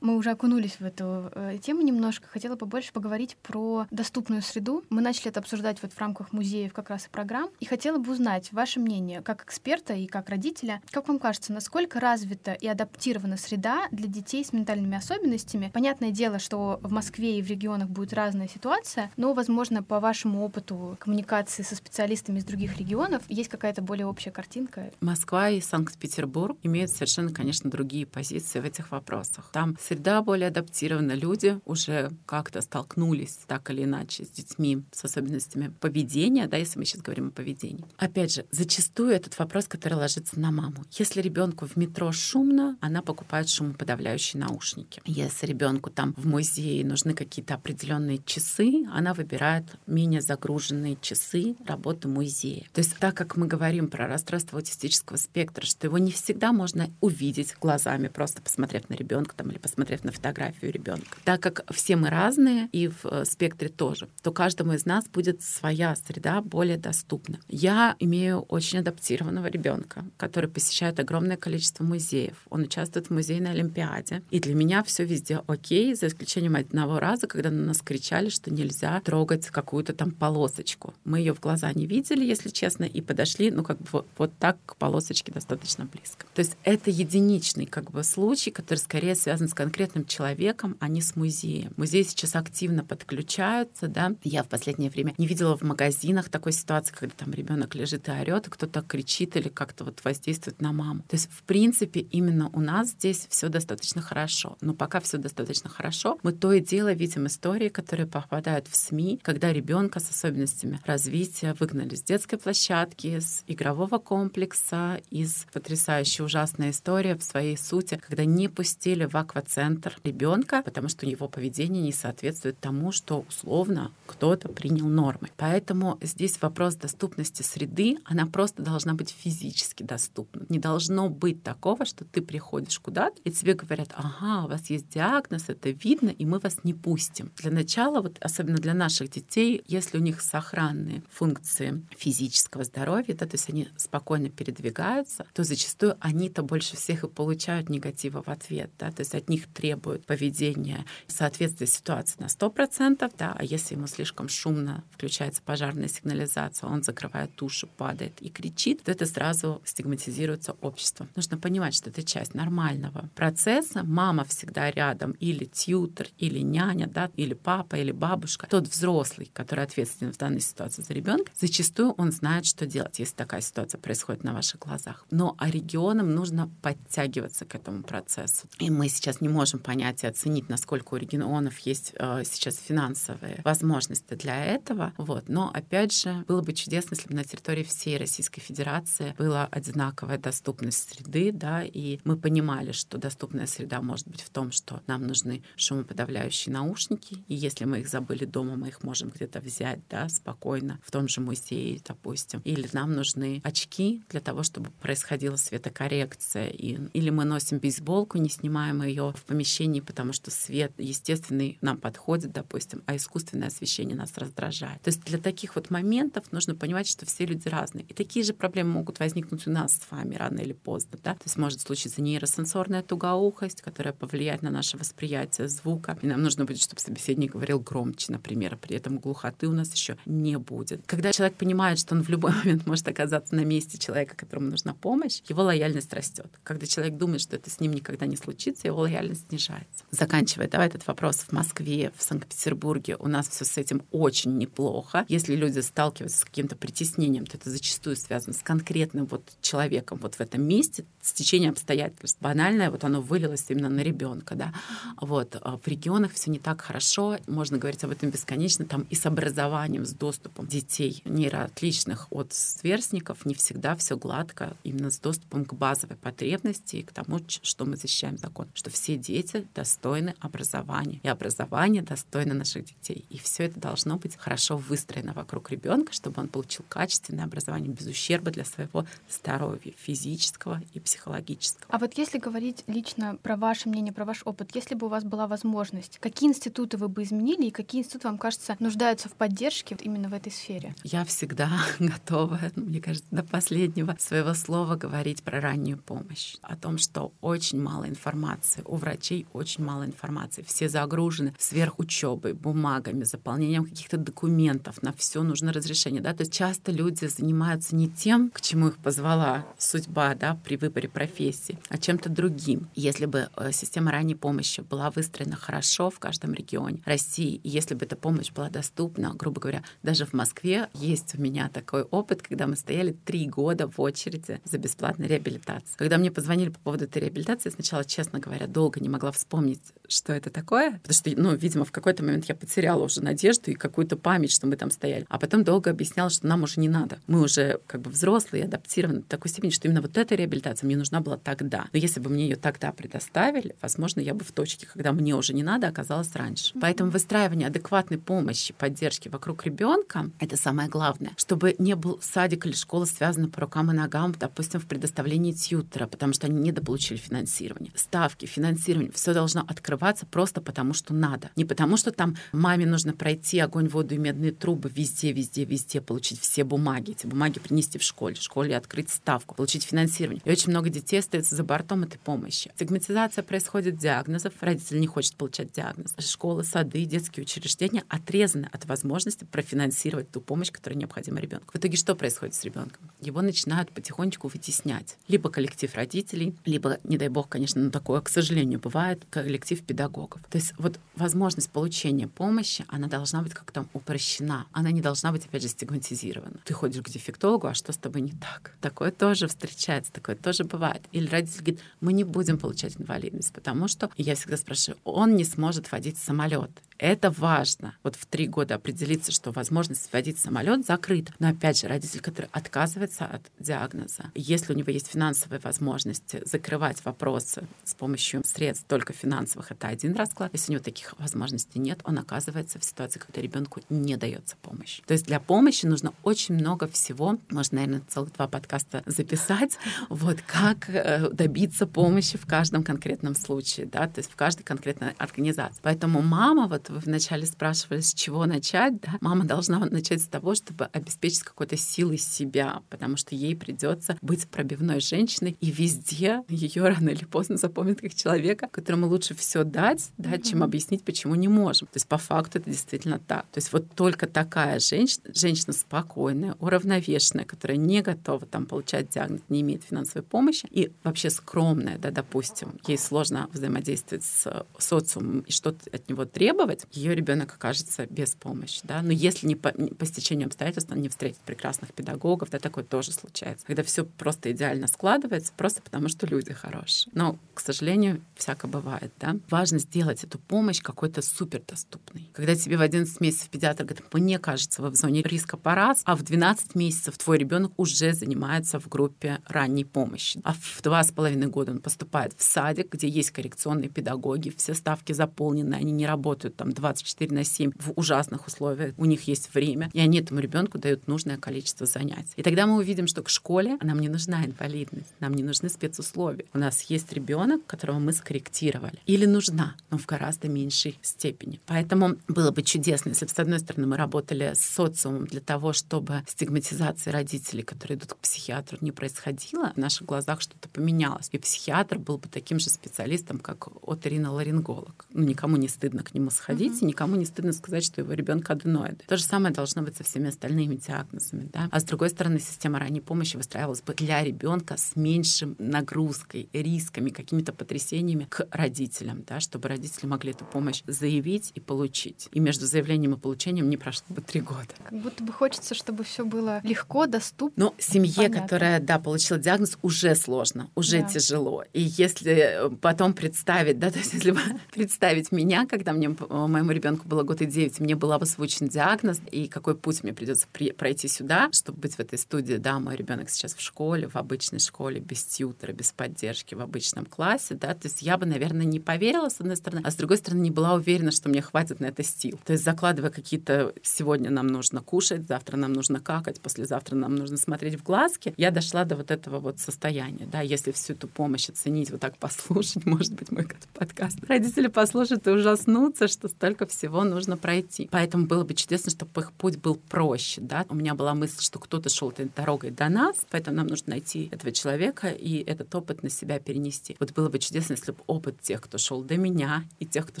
Мы уже окунулись в эту э, тему немножко. Хотела побольше поговорить про доступную среду. Мы начали это обсуждать вот в рамках музеев как раз и программ. И хотела бы узнать ваше мнение как эксперта и как родителя. Как вам кажется, насколько развита и адаптирована среда для детей с ментальными особенностями? Понятное дело, что в Москве и в регионах будет разная ситуация, но, возможно, по вашему опыту коммуникации со специалистами из других регионов есть какая-то более общая картинка. Москва и Санкт-Петербург имеют совершенно, конечно, другие позиции в этих вопросах. Там среда более адаптирована, люди уже как-то столкнулись так или иначе с детьми с особенностями поведения, да, если мы сейчас говорим о поведении. Опять же, зачастую этот вопрос, который ложится на маму. Если ребенку в метро шумно, она покупает шумоподавляющие наушники. Если ребенку там в музее нужны какие-то определенные часы, она выбирает менее загруженные часы работы музея. То есть так как мы говорим про расстройство аутистического спектра, что его не всегда можно увидеть глазами, просто посмотрев на ребенка там или посмотрев посмотрев на фотографию ребенка. Так как все мы разные и в э, спектре тоже, то каждому из нас будет своя среда более доступна. Я имею очень адаптированного ребенка, который посещает огромное количество музеев. Он участвует в музейной олимпиаде. И для меня все везде окей, за исключением одного раза, когда на нас кричали, что нельзя трогать какую-то там полосочку. Мы ее в глаза не видели, если честно, и подошли, ну, как бы вот, так к полосочке достаточно близко. То есть это единичный как бы случай, который скорее связан с конкретным человеком, а не с музеем. Музеи сейчас активно подключаются, да. Я в последнее время не видела в магазинах такой ситуации, когда там ребенок лежит и орет, и кто-то кричит или как-то вот воздействует на маму. То есть, в принципе, именно у нас здесь все достаточно хорошо. Но пока все достаточно хорошо, мы то и дело видим истории, которые попадают в СМИ, когда ребенка с особенностями развития выгнали с детской площадки, с игрового комплекса, из потрясающей ужасной истории в своей сути, когда не пустили в аквацентр ребенка, потому что его поведение не соответствует тому, что условно кто-то принял нормы. Поэтому здесь вопрос доступности среды, она просто должна быть физически доступна. Не должно быть такого, что ты приходишь куда-то, и тебе говорят, ага, у вас есть диагноз, это видно, и мы вас не пустим. Для начала, вот особенно для наших детей, если у них сохранные функции физического здоровья, да, то есть они спокойно передвигаются, то зачастую они-то больше всех и получают негатива в ответ. Да, то есть от них требуют поведения в соответствии с ситуацией на 100%, да, а если ему слишком шумно включается пожарная сигнализация, он закрывает уши, падает и кричит, то это сразу стигматизируется обществом. Нужно понимать, что это часть нормального процесса. Мама всегда рядом, или тьютер, или няня, да, или папа, или бабушка. Тот взрослый, который ответственен в данной ситуации за ребенка, зачастую он знает, что делать, если такая ситуация происходит на ваших глазах. Но а регионам нужно подтягиваться к этому процессу. И мы сейчас не можем понять и оценить, насколько у регионов есть э, сейчас финансовые возможности для этого. Вот. Но, опять же, было бы чудесно, если бы на территории всей Российской Федерации была одинаковая доступность среды, да, и мы понимали, что доступная среда может быть в том, что нам нужны шумоподавляющие наушники, и если мы их забыли дома, мы их можем где-то взять, да, спокойно, в том же музее, допустим. Или нам нужны очки для того, чтобы происходила светокоррекция. И, или мы носим бейсболку, не снимаем ее в помещении, потому что свет естественный нам подходит, допустим, а искусственное освещение нас раздражает. То есть для таких вот моментов нужно понимать, что все люди разные. И такие же проблемы могут возникнуть у нас с вами рано или поздно. Да? То есть может случиться нейросенсорная тугоухость, которая повлияет на наше восприятие звука. И нам нужно будет, чтобы собеседник говорил громче, например. При этом глухоты у нас еще не будет. Когда человек понимает, что он в любой момент может оказаться на месте человека, которому нужна помощь, его лояльность растет. Когда человек думает, что это с ним никогда не случится, его лояльность снижается. Заканчивая, давай этот вопрос. В Москве, в Санкт-Петербурге у нас все с этим очень неплохо. Если люди сталкиваются с каким-то притеснением, то это зачастую связано с конкретным вот человеком вот в этом месте, с течением обстоятельств. Банальное, вот оно вылилось именно на ребенка, да. Вот. А в регионах все не так хорошо, можно говорить об этом бесконечно, там и с образованием, с доступом детей нейроотличных от сверстников не всегда все гладко, именно с доступом к базовой потребности и к тому, что мы защищаем закон, что все дети достойны образования, и образование достойно наших детей. И все это должно быть хорошо выстроено вокруг ребенка, чтобы он получил качественное образование без ущерба для своего здоровья физического и психологического. А вот если говорить лично про ваше мнение, про ваш опыт, если бы у вас была возможность, какие институты вы бы изменили и какие институты, вам кажется, нуждаются в поддержке именно в этой сфере? Я всегда готова, ну, мне кажется, до последнего своего слова говорить про раннюю помощь, о том, что очень мало информации, у врачей очень мало информации, все загружены сверхучебой, бумагами, заполнением каких-то документов, на все нужно разрешение, да, то есть часто люди занимаются не тем, к чему их позвала судьба, да, при выборе профессии, а чем-то другим. Если бы э, система ранней помощи была выстроена хорошо в каждом регионе России, если бы эта помощь была доступна, грубо говоря, даже в Москве есть у меня такой опыт, когда мы стояли три года в очереди за бесплатной реабилитацией. Когда мне позвонили по поводу этой реабилитации, сначала, честно говоря, долго не могла вспомнить, что это такое, потому что, ну, видимо, в какой-то момент я потеряла уже надежду и какую-то память, что мы там стояли. А потом долго объясняла, что нам уже не надо. Мы уже как бы взрослые, адаптированы до такой степени, что именно вот эта реабилитация мне нужна была тогда. Но если бы мне ее тогда предоставили, возможно, я бы в точке, когда мне уже не надо, оказалась раньше. Поэтому выстраивание адекватной помощи, поддержки вокруг ребенка — это самое главное. Чтобы не был садик или школа связаны по рукам и ногам, допустим, в предоставлении тьютера, потому что они недополучили финансирование. Ставки, финансирование финансированию. Все должно открываться просто потому, что надо. Не потому, что там маме нужно пройти огонь, воду и медные трубы везде, везде, везде, получить все бумаги, эти бумаги принести в школе, в школе открыть ставку, получить финансирование. И очень много детей остается за бортом этой помощи. Стигматизация происходит диагнозов, родители не хочет получать диагноз. Школы, сады, детские учреждения отрезаны от возможности профинансировать ту помощь, которая необходима ребенку. В итоге что происходит с ребенком? Его начинают потихонечку вытеснять. Либо коллектив родителей, либо, не дай бог, конечно, но такое, к сожалению, бывает, коллектив педагогов. То есть вот возможность получения помощи, она должна быть как-то упрощена. Она не должна быть, опять же, стигматизирована. Ты ходишь к дефектологу, а что с тобой не так? Такое тоже встречается, такое тоже бывает. Или родитель говорит, мы не будем получать инвалидность, потому что, я всегда спрашиваю, он не сможет водить самолет. Это важно. Вот в три года определиться, что возможность водить самолет закрыта. Но опять же, родитель, который отказывается от диагноза, если у него есть финансовые возможности закрывать вопросы с помощью средств только финансовых, это один расклад. Если у него таких возможностей нет, он оказывается в ситуации, когда ребенку не дается помощь. То есть для помощи нужно очень много всего. Можно, наверное, целых два подкаста записать. Вот как э, добиться помощи в каждом конкретном случае, да, то есть в каждой конкретной организации. Поэтому мама вот вы вначале спрашивали, с чего начать, да, мама должна начать с того, чтобы обеспечить какой-то силой себя, потому что ей придется быть пробивной женщиной, и везде ее рано или поздно запомнят как человека, которому лучше все дать, да, mm-hmm. чем объяснить, почему не можем. То есть по факту это действительно так. То есть вот только такая женщина, женщина спокойная, уравновешенная, которая не готова там получать диагноз, не имеет финансовой помощи и вообще скромная, да, допустим, ей сложно взаимодействовать с социумом и что-то от него требовать, делать, ее ребенок окажется без помощи. Да? Но если не по, не по стечению обстоятельств он не встретит прекрасных педагогов, да, такое тоже случается. Когда все просто идеально складывается, просто потому что люди хорошие. Но, к сожалению, всяко бывает. Да? Важно сделать эту помощь какой-то супер доступной. Когда тебе в 11 месяцев педиатр говорит, мне кажется, вы в зоне риска по раз, а в 12 месяцев твой ребенок уже занимается в группе ранней помощи. А в два с половиной года он поступает в садик, где есть коррекционные педагоги, все ставки заполнены, они не работают там 24 на 7 в ужасных условиях, у них есть время, и они этому ребенку дают нужное количество занятий. И тогда мы увидим, что к школе нам не нужна инвалидность, нам не нужны спецусловия. У нас есть ребенок, которого мы скорректировали. Или нужна, но в гораздо меньшей степени. Поэтому было бы чудесно, если бы, с одной стороны, мы работали с социумом для того, чтобы стигматизация родителей, которые идут к психиатру, не происходила, в наших глазах что-то поменялось. И психиатр был бы таким же специалистом, как оториноларинголог. Ну, никому не стыдно к нему сходить, ходить, и никому не стыдно сказать, что его ребенка аденоиды. То же самое должно быть со всеми остальными диагнозами. Да? А с другой стороны, система ранней помощи выстраивалась бы для ребенка с меньшим нагрузкой, рисками, какими-то потрясениями к родителям, да, чтобы родители могли эту помощь заявить и получить. И между заявлением и получением не прошло бы три года. Как будто бы хочется, чтобы все было легко, доступно. Но семье, Понятно. которая, да, получила диагноз, уже сложно, уже да. тяжело. И если потом представить, да, то есть если представить меня, когда мне моему ребенку было год и девять, мне был озвучен диагноз, и какой путь мне придется пройти сюда, чтобы быть в этой студии. Да, мой ребенок сейчас в школе, в обычной школе, без тьютера, без поддержки, в обычном классе, да, то есть я бы, наверное, не поверила, с одной стороны, а с другой стороны, не была уверена, что мне хватит на это сил. То есть закладывая какие-то сегодня нам нужно кушать, завтра нам нужно какать, послезавтра нам нужно смотреть в глазки, я дошла до вот этого вот состояния, да, если всю эту помощь оценить, вот так послушать, может быть, мой подкаст, родители послушают и ужаснутся, что столько всего нужно пройти. Поэтому было бы чудесно, чтобы их путь был проще. Да? У меня была мысль, что кто-то шел этой дорогой до нас, поэтому нам нужно найти этого человека и этот опыт на себя перенести. Вот было бы чудесно, если бы опыт тех, кто шел до меня, и тех, кто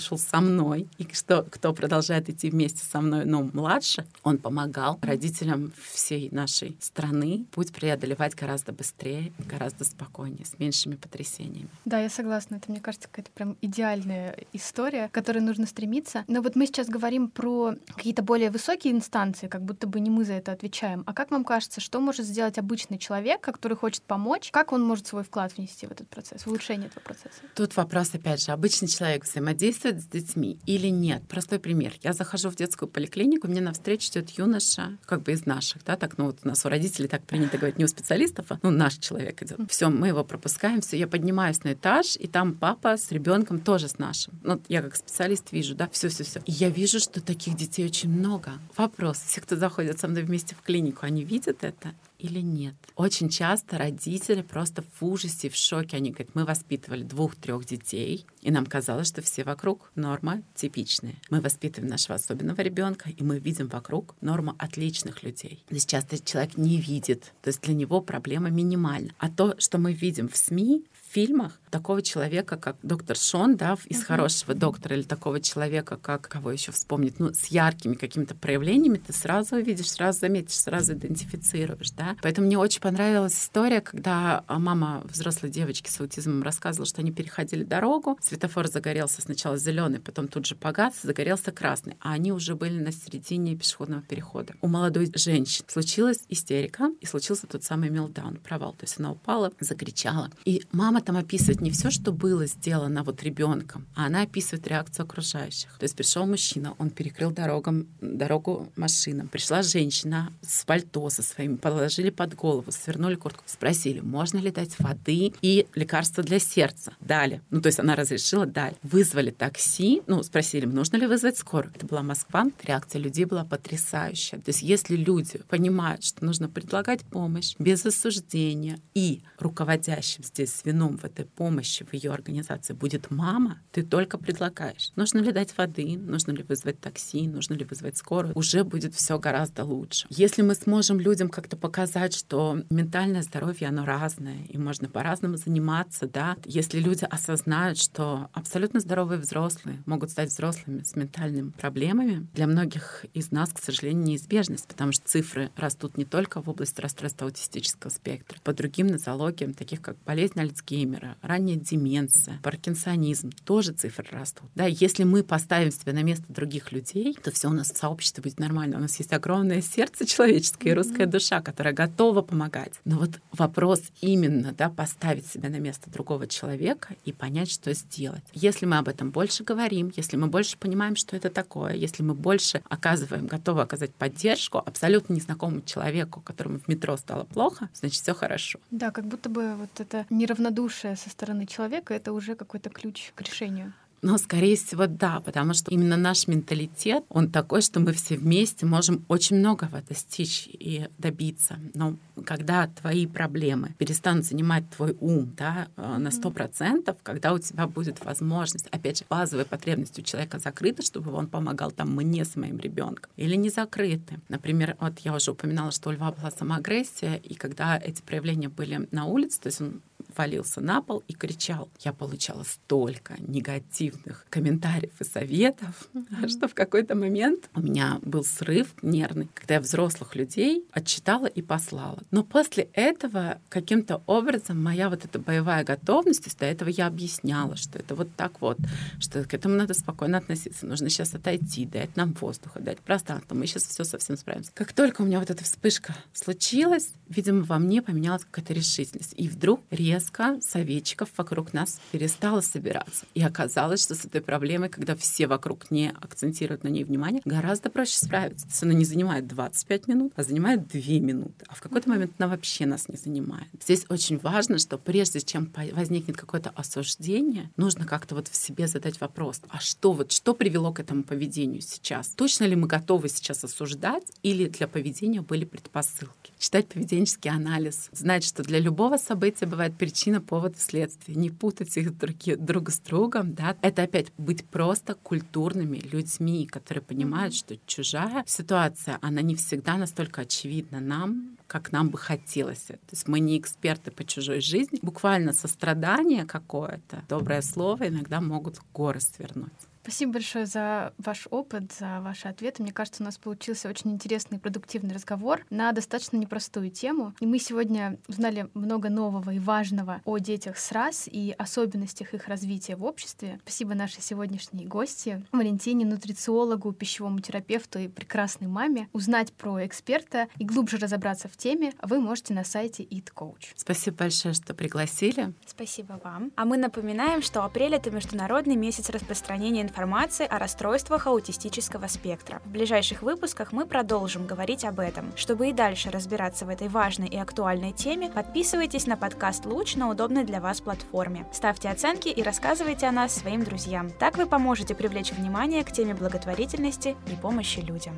шел со мной, и что, кто продолжает идти вместе со мной, но младше, он помогал родителям всей нашей страны путь преодолевать гораздо быстрее, гораздо спокойнее, с меньшими потрясениями. Да, я согласна. Это, мне кажется, какая-то прям идеальная история, к которой нужно стремиться, находиться. Но вот мы сейчас говорим про какие-то более высокие инстанции, как будто бы не мы за это отвечаем. А как вам кажется, что может сделать обычный человек, который хочет помочь? Как он может свой вклад внести в этот процесс, в улучшение этого процесса? Тут вопрос, опять же, обычный человек взаимодействует с детьми или нет? Простой пример. Я захожу в детскую поликлинику, мне навстречу идет юноша, как бы из наших, да, так, ну вот у нас у родителей так принято говорить, не у специалистов, а ну наш человек идет. Все, мы его пропускаем, все, я поднимаюсь на этаж, и там папа с ребенком тоже с нашим. Ну, я как специалист вижу, да, все-все-все. Я вижу, что таких детей очень много. Вопрос, все, кто заходят со мной вместе в клинику, они видят это? или нет. Очень часто родители просто в ужасе, в шоке. Они говорят, мы воспитывали двух-трех детей, и нам казалось, что все вокруг норма типичные. Мы воспитываем нашего особенного ребенка, и мы видим вокруг норму отличных людей. То есть часто человек не видит, то есть для него проблема минимальна. А то, что мы видим в СМИ, фильмах такого человека, как доктор Шон, да, из uh-huh. хорошего доктора, или такого человека, как кого еще вспомнить, ну, с яркими какими-то проявлениями, ты сразу увидишь, сразу заметишь, сразу идентифицируешь, да. Поэтому мне очень понравилась история, когда мама взрослой девочки с аутизмом рассказывала, что они переходили дорогу, светофор загорелся сначала зеленый, потом тут же погас, загорелся красный, а они уже были на середине пешеходного перехода. У молодой женщины случилась истерика, и случился тот самый мелдаун, провал. То есть она упала, закричала. И мама там описывает не все, что было сделано вот ребенком, а она описывает реакцию окружающих. То есть пришел мужчина, он перекрыл дорогам, дорогу машинам. Пришла женщина с пальто со своим, положили под голову, свернули куртку, спросили, можно ли дать воды и лекарства для сердца. Дали. Ну, то есть она разрешила, дали. Вызвали такси, ну, спросили, нужно ли вызвать скорую. Это была Москва. Реакция людей была потрясающая. То есть если люди понимают, что нужно предлагать помощь без осуждения и руководящим здесь звеном в этой помощи в ее организации будет мама, ты только предлагаешь. Нужно ли дать воды, нужно ли вызвать такси, нужно ли вызвать скорую, уже будет все гораздо лучше. Если мы сможем людям как-то показать, что ментальное здоровье, оно разное, и можно по-разному заниматься, да, если люди осознают, что абсолютно здоровые взрослые могут стать взрослыми с ментальными проблемами, для многих из нас, к сожалению, неизбежность, потому что цифры растут не только в области расстройства аутистического спектра, по другим нозологиям, таких как болезнь Альцгеймера, Альцгеймера, ранняя деменция, паркинсонизм, тоже цифры растут. Да, если мы поставим себя на место других людей, то все у нас в сообществе будет нормально. У нас есть огромное сердце человеческое и русская душа, которая готова помогать. Но вот вопрос именно, да, поставить себя на место другого человека и понять, что сделать. Если мы об этом больше говорим, если мы больше понимаем, что это такое, если мы больше оказываем, готовы оказать поддержку абсолютно незнакомому человеку, которому в метро стало плохо, значит, все хорошо. Да, как будто бы вот это неравнодушие равнодушие со стороны человека — это уже какой-то ключ к решению. Но, скорее всего, да, потому что именно наш менталитет, он такой, что мы все вместе можем очень многого достичь и добиться. Но когда твои проблемы перестанут занимать твой ум да, э, на сто процентов, когда у тебя будет возможность, опять же, базовые потребности у человека закрыты, чтобы он помогал там мне с моим ребенком, или не закрыты. Например, вот я уже упоминала, что у льва была самоагрессия, и когда эти проявления были на улице, то есть он валился на пол и кричал. Я получала столько негативных комментариев и советов, mm-hmm. что в какой-то момент у меня был срыв нервный, когда я взрослых людей отчитала и послала. Но после этого каким-то образом моя вот эта боевая готовность, то есть до этого я объясняла, что это вот так вот, что к этому надо спокойно относиться, нужно сейчас отойти, дать нам воздуха, дать пространство, мы сейчас все совсем справимся. Как только у меня вот эта вспышка случилась, видимо, во мне поменялась какая-то решительность. И вдруг резко резко советчиков вокруг нас перестало собираться. И оказалось, что с этой проблемой, когда все вокруг не акцентируют на ней внимание, гораздо проще справиться. То есть она не занимает 25 минут, а занимает 2 минуты. А в какой-то момент она вообще нас не занимает. Здесь очень важно, что прежде чем возникнет какое-то осуждение, нужно как-то вот в себе задать вопрос, а что вот, что привело к этому поведению сейчас? Точно ли мы готовы сейчас осуждать или для поведения были предпосылки? Читать поведенческий анализ, знать, что для любого события бывает причина повод и следствие. Не путать их друг, друг с другом, да. Это опять быть просто культурными людьми, которые понимают, что чужая ситуация, она не всегда настолько очевидна нам, как нам бы хотелось. То есть мы не эксперты по чужой жизни. Буквально сострадание какое-то, доброе слово иногда могут горы свернуть. Спасибо большое за ваш опыт, за ваши ответы. Мне кажется, у нас получился очень интересный и продуктивный разговор на достаточно непростую тему. И мы сегодня узнали много нового и важного о детях с РАС и особенностях их развития в обществе. Спасибо нашей сегодняшней гости, Валентине, нутрициологу, пищевому терапевту и прекрасной маме. Узнать про эксперта и глубже разобраться в теме вы можете на сайте Eat Coach. Спасибо большое, что пригласили. Спасибо вам. А мы напоминаем, что апрель — это Международный месяц распространения информации о расстройствах аутистического спектра. В ближайших выпусках мы продолжим говорить об этом. Чтобы и дальше разбираться в этой важной и актуальной теме, подписывайтесь на подкаст «Луч» на удобной для вас платформе. Ставьте оценки и рассказывайте о нас своим друзьям. Так вы поможете привлечь внимание к теме благотворительности и помощи людям.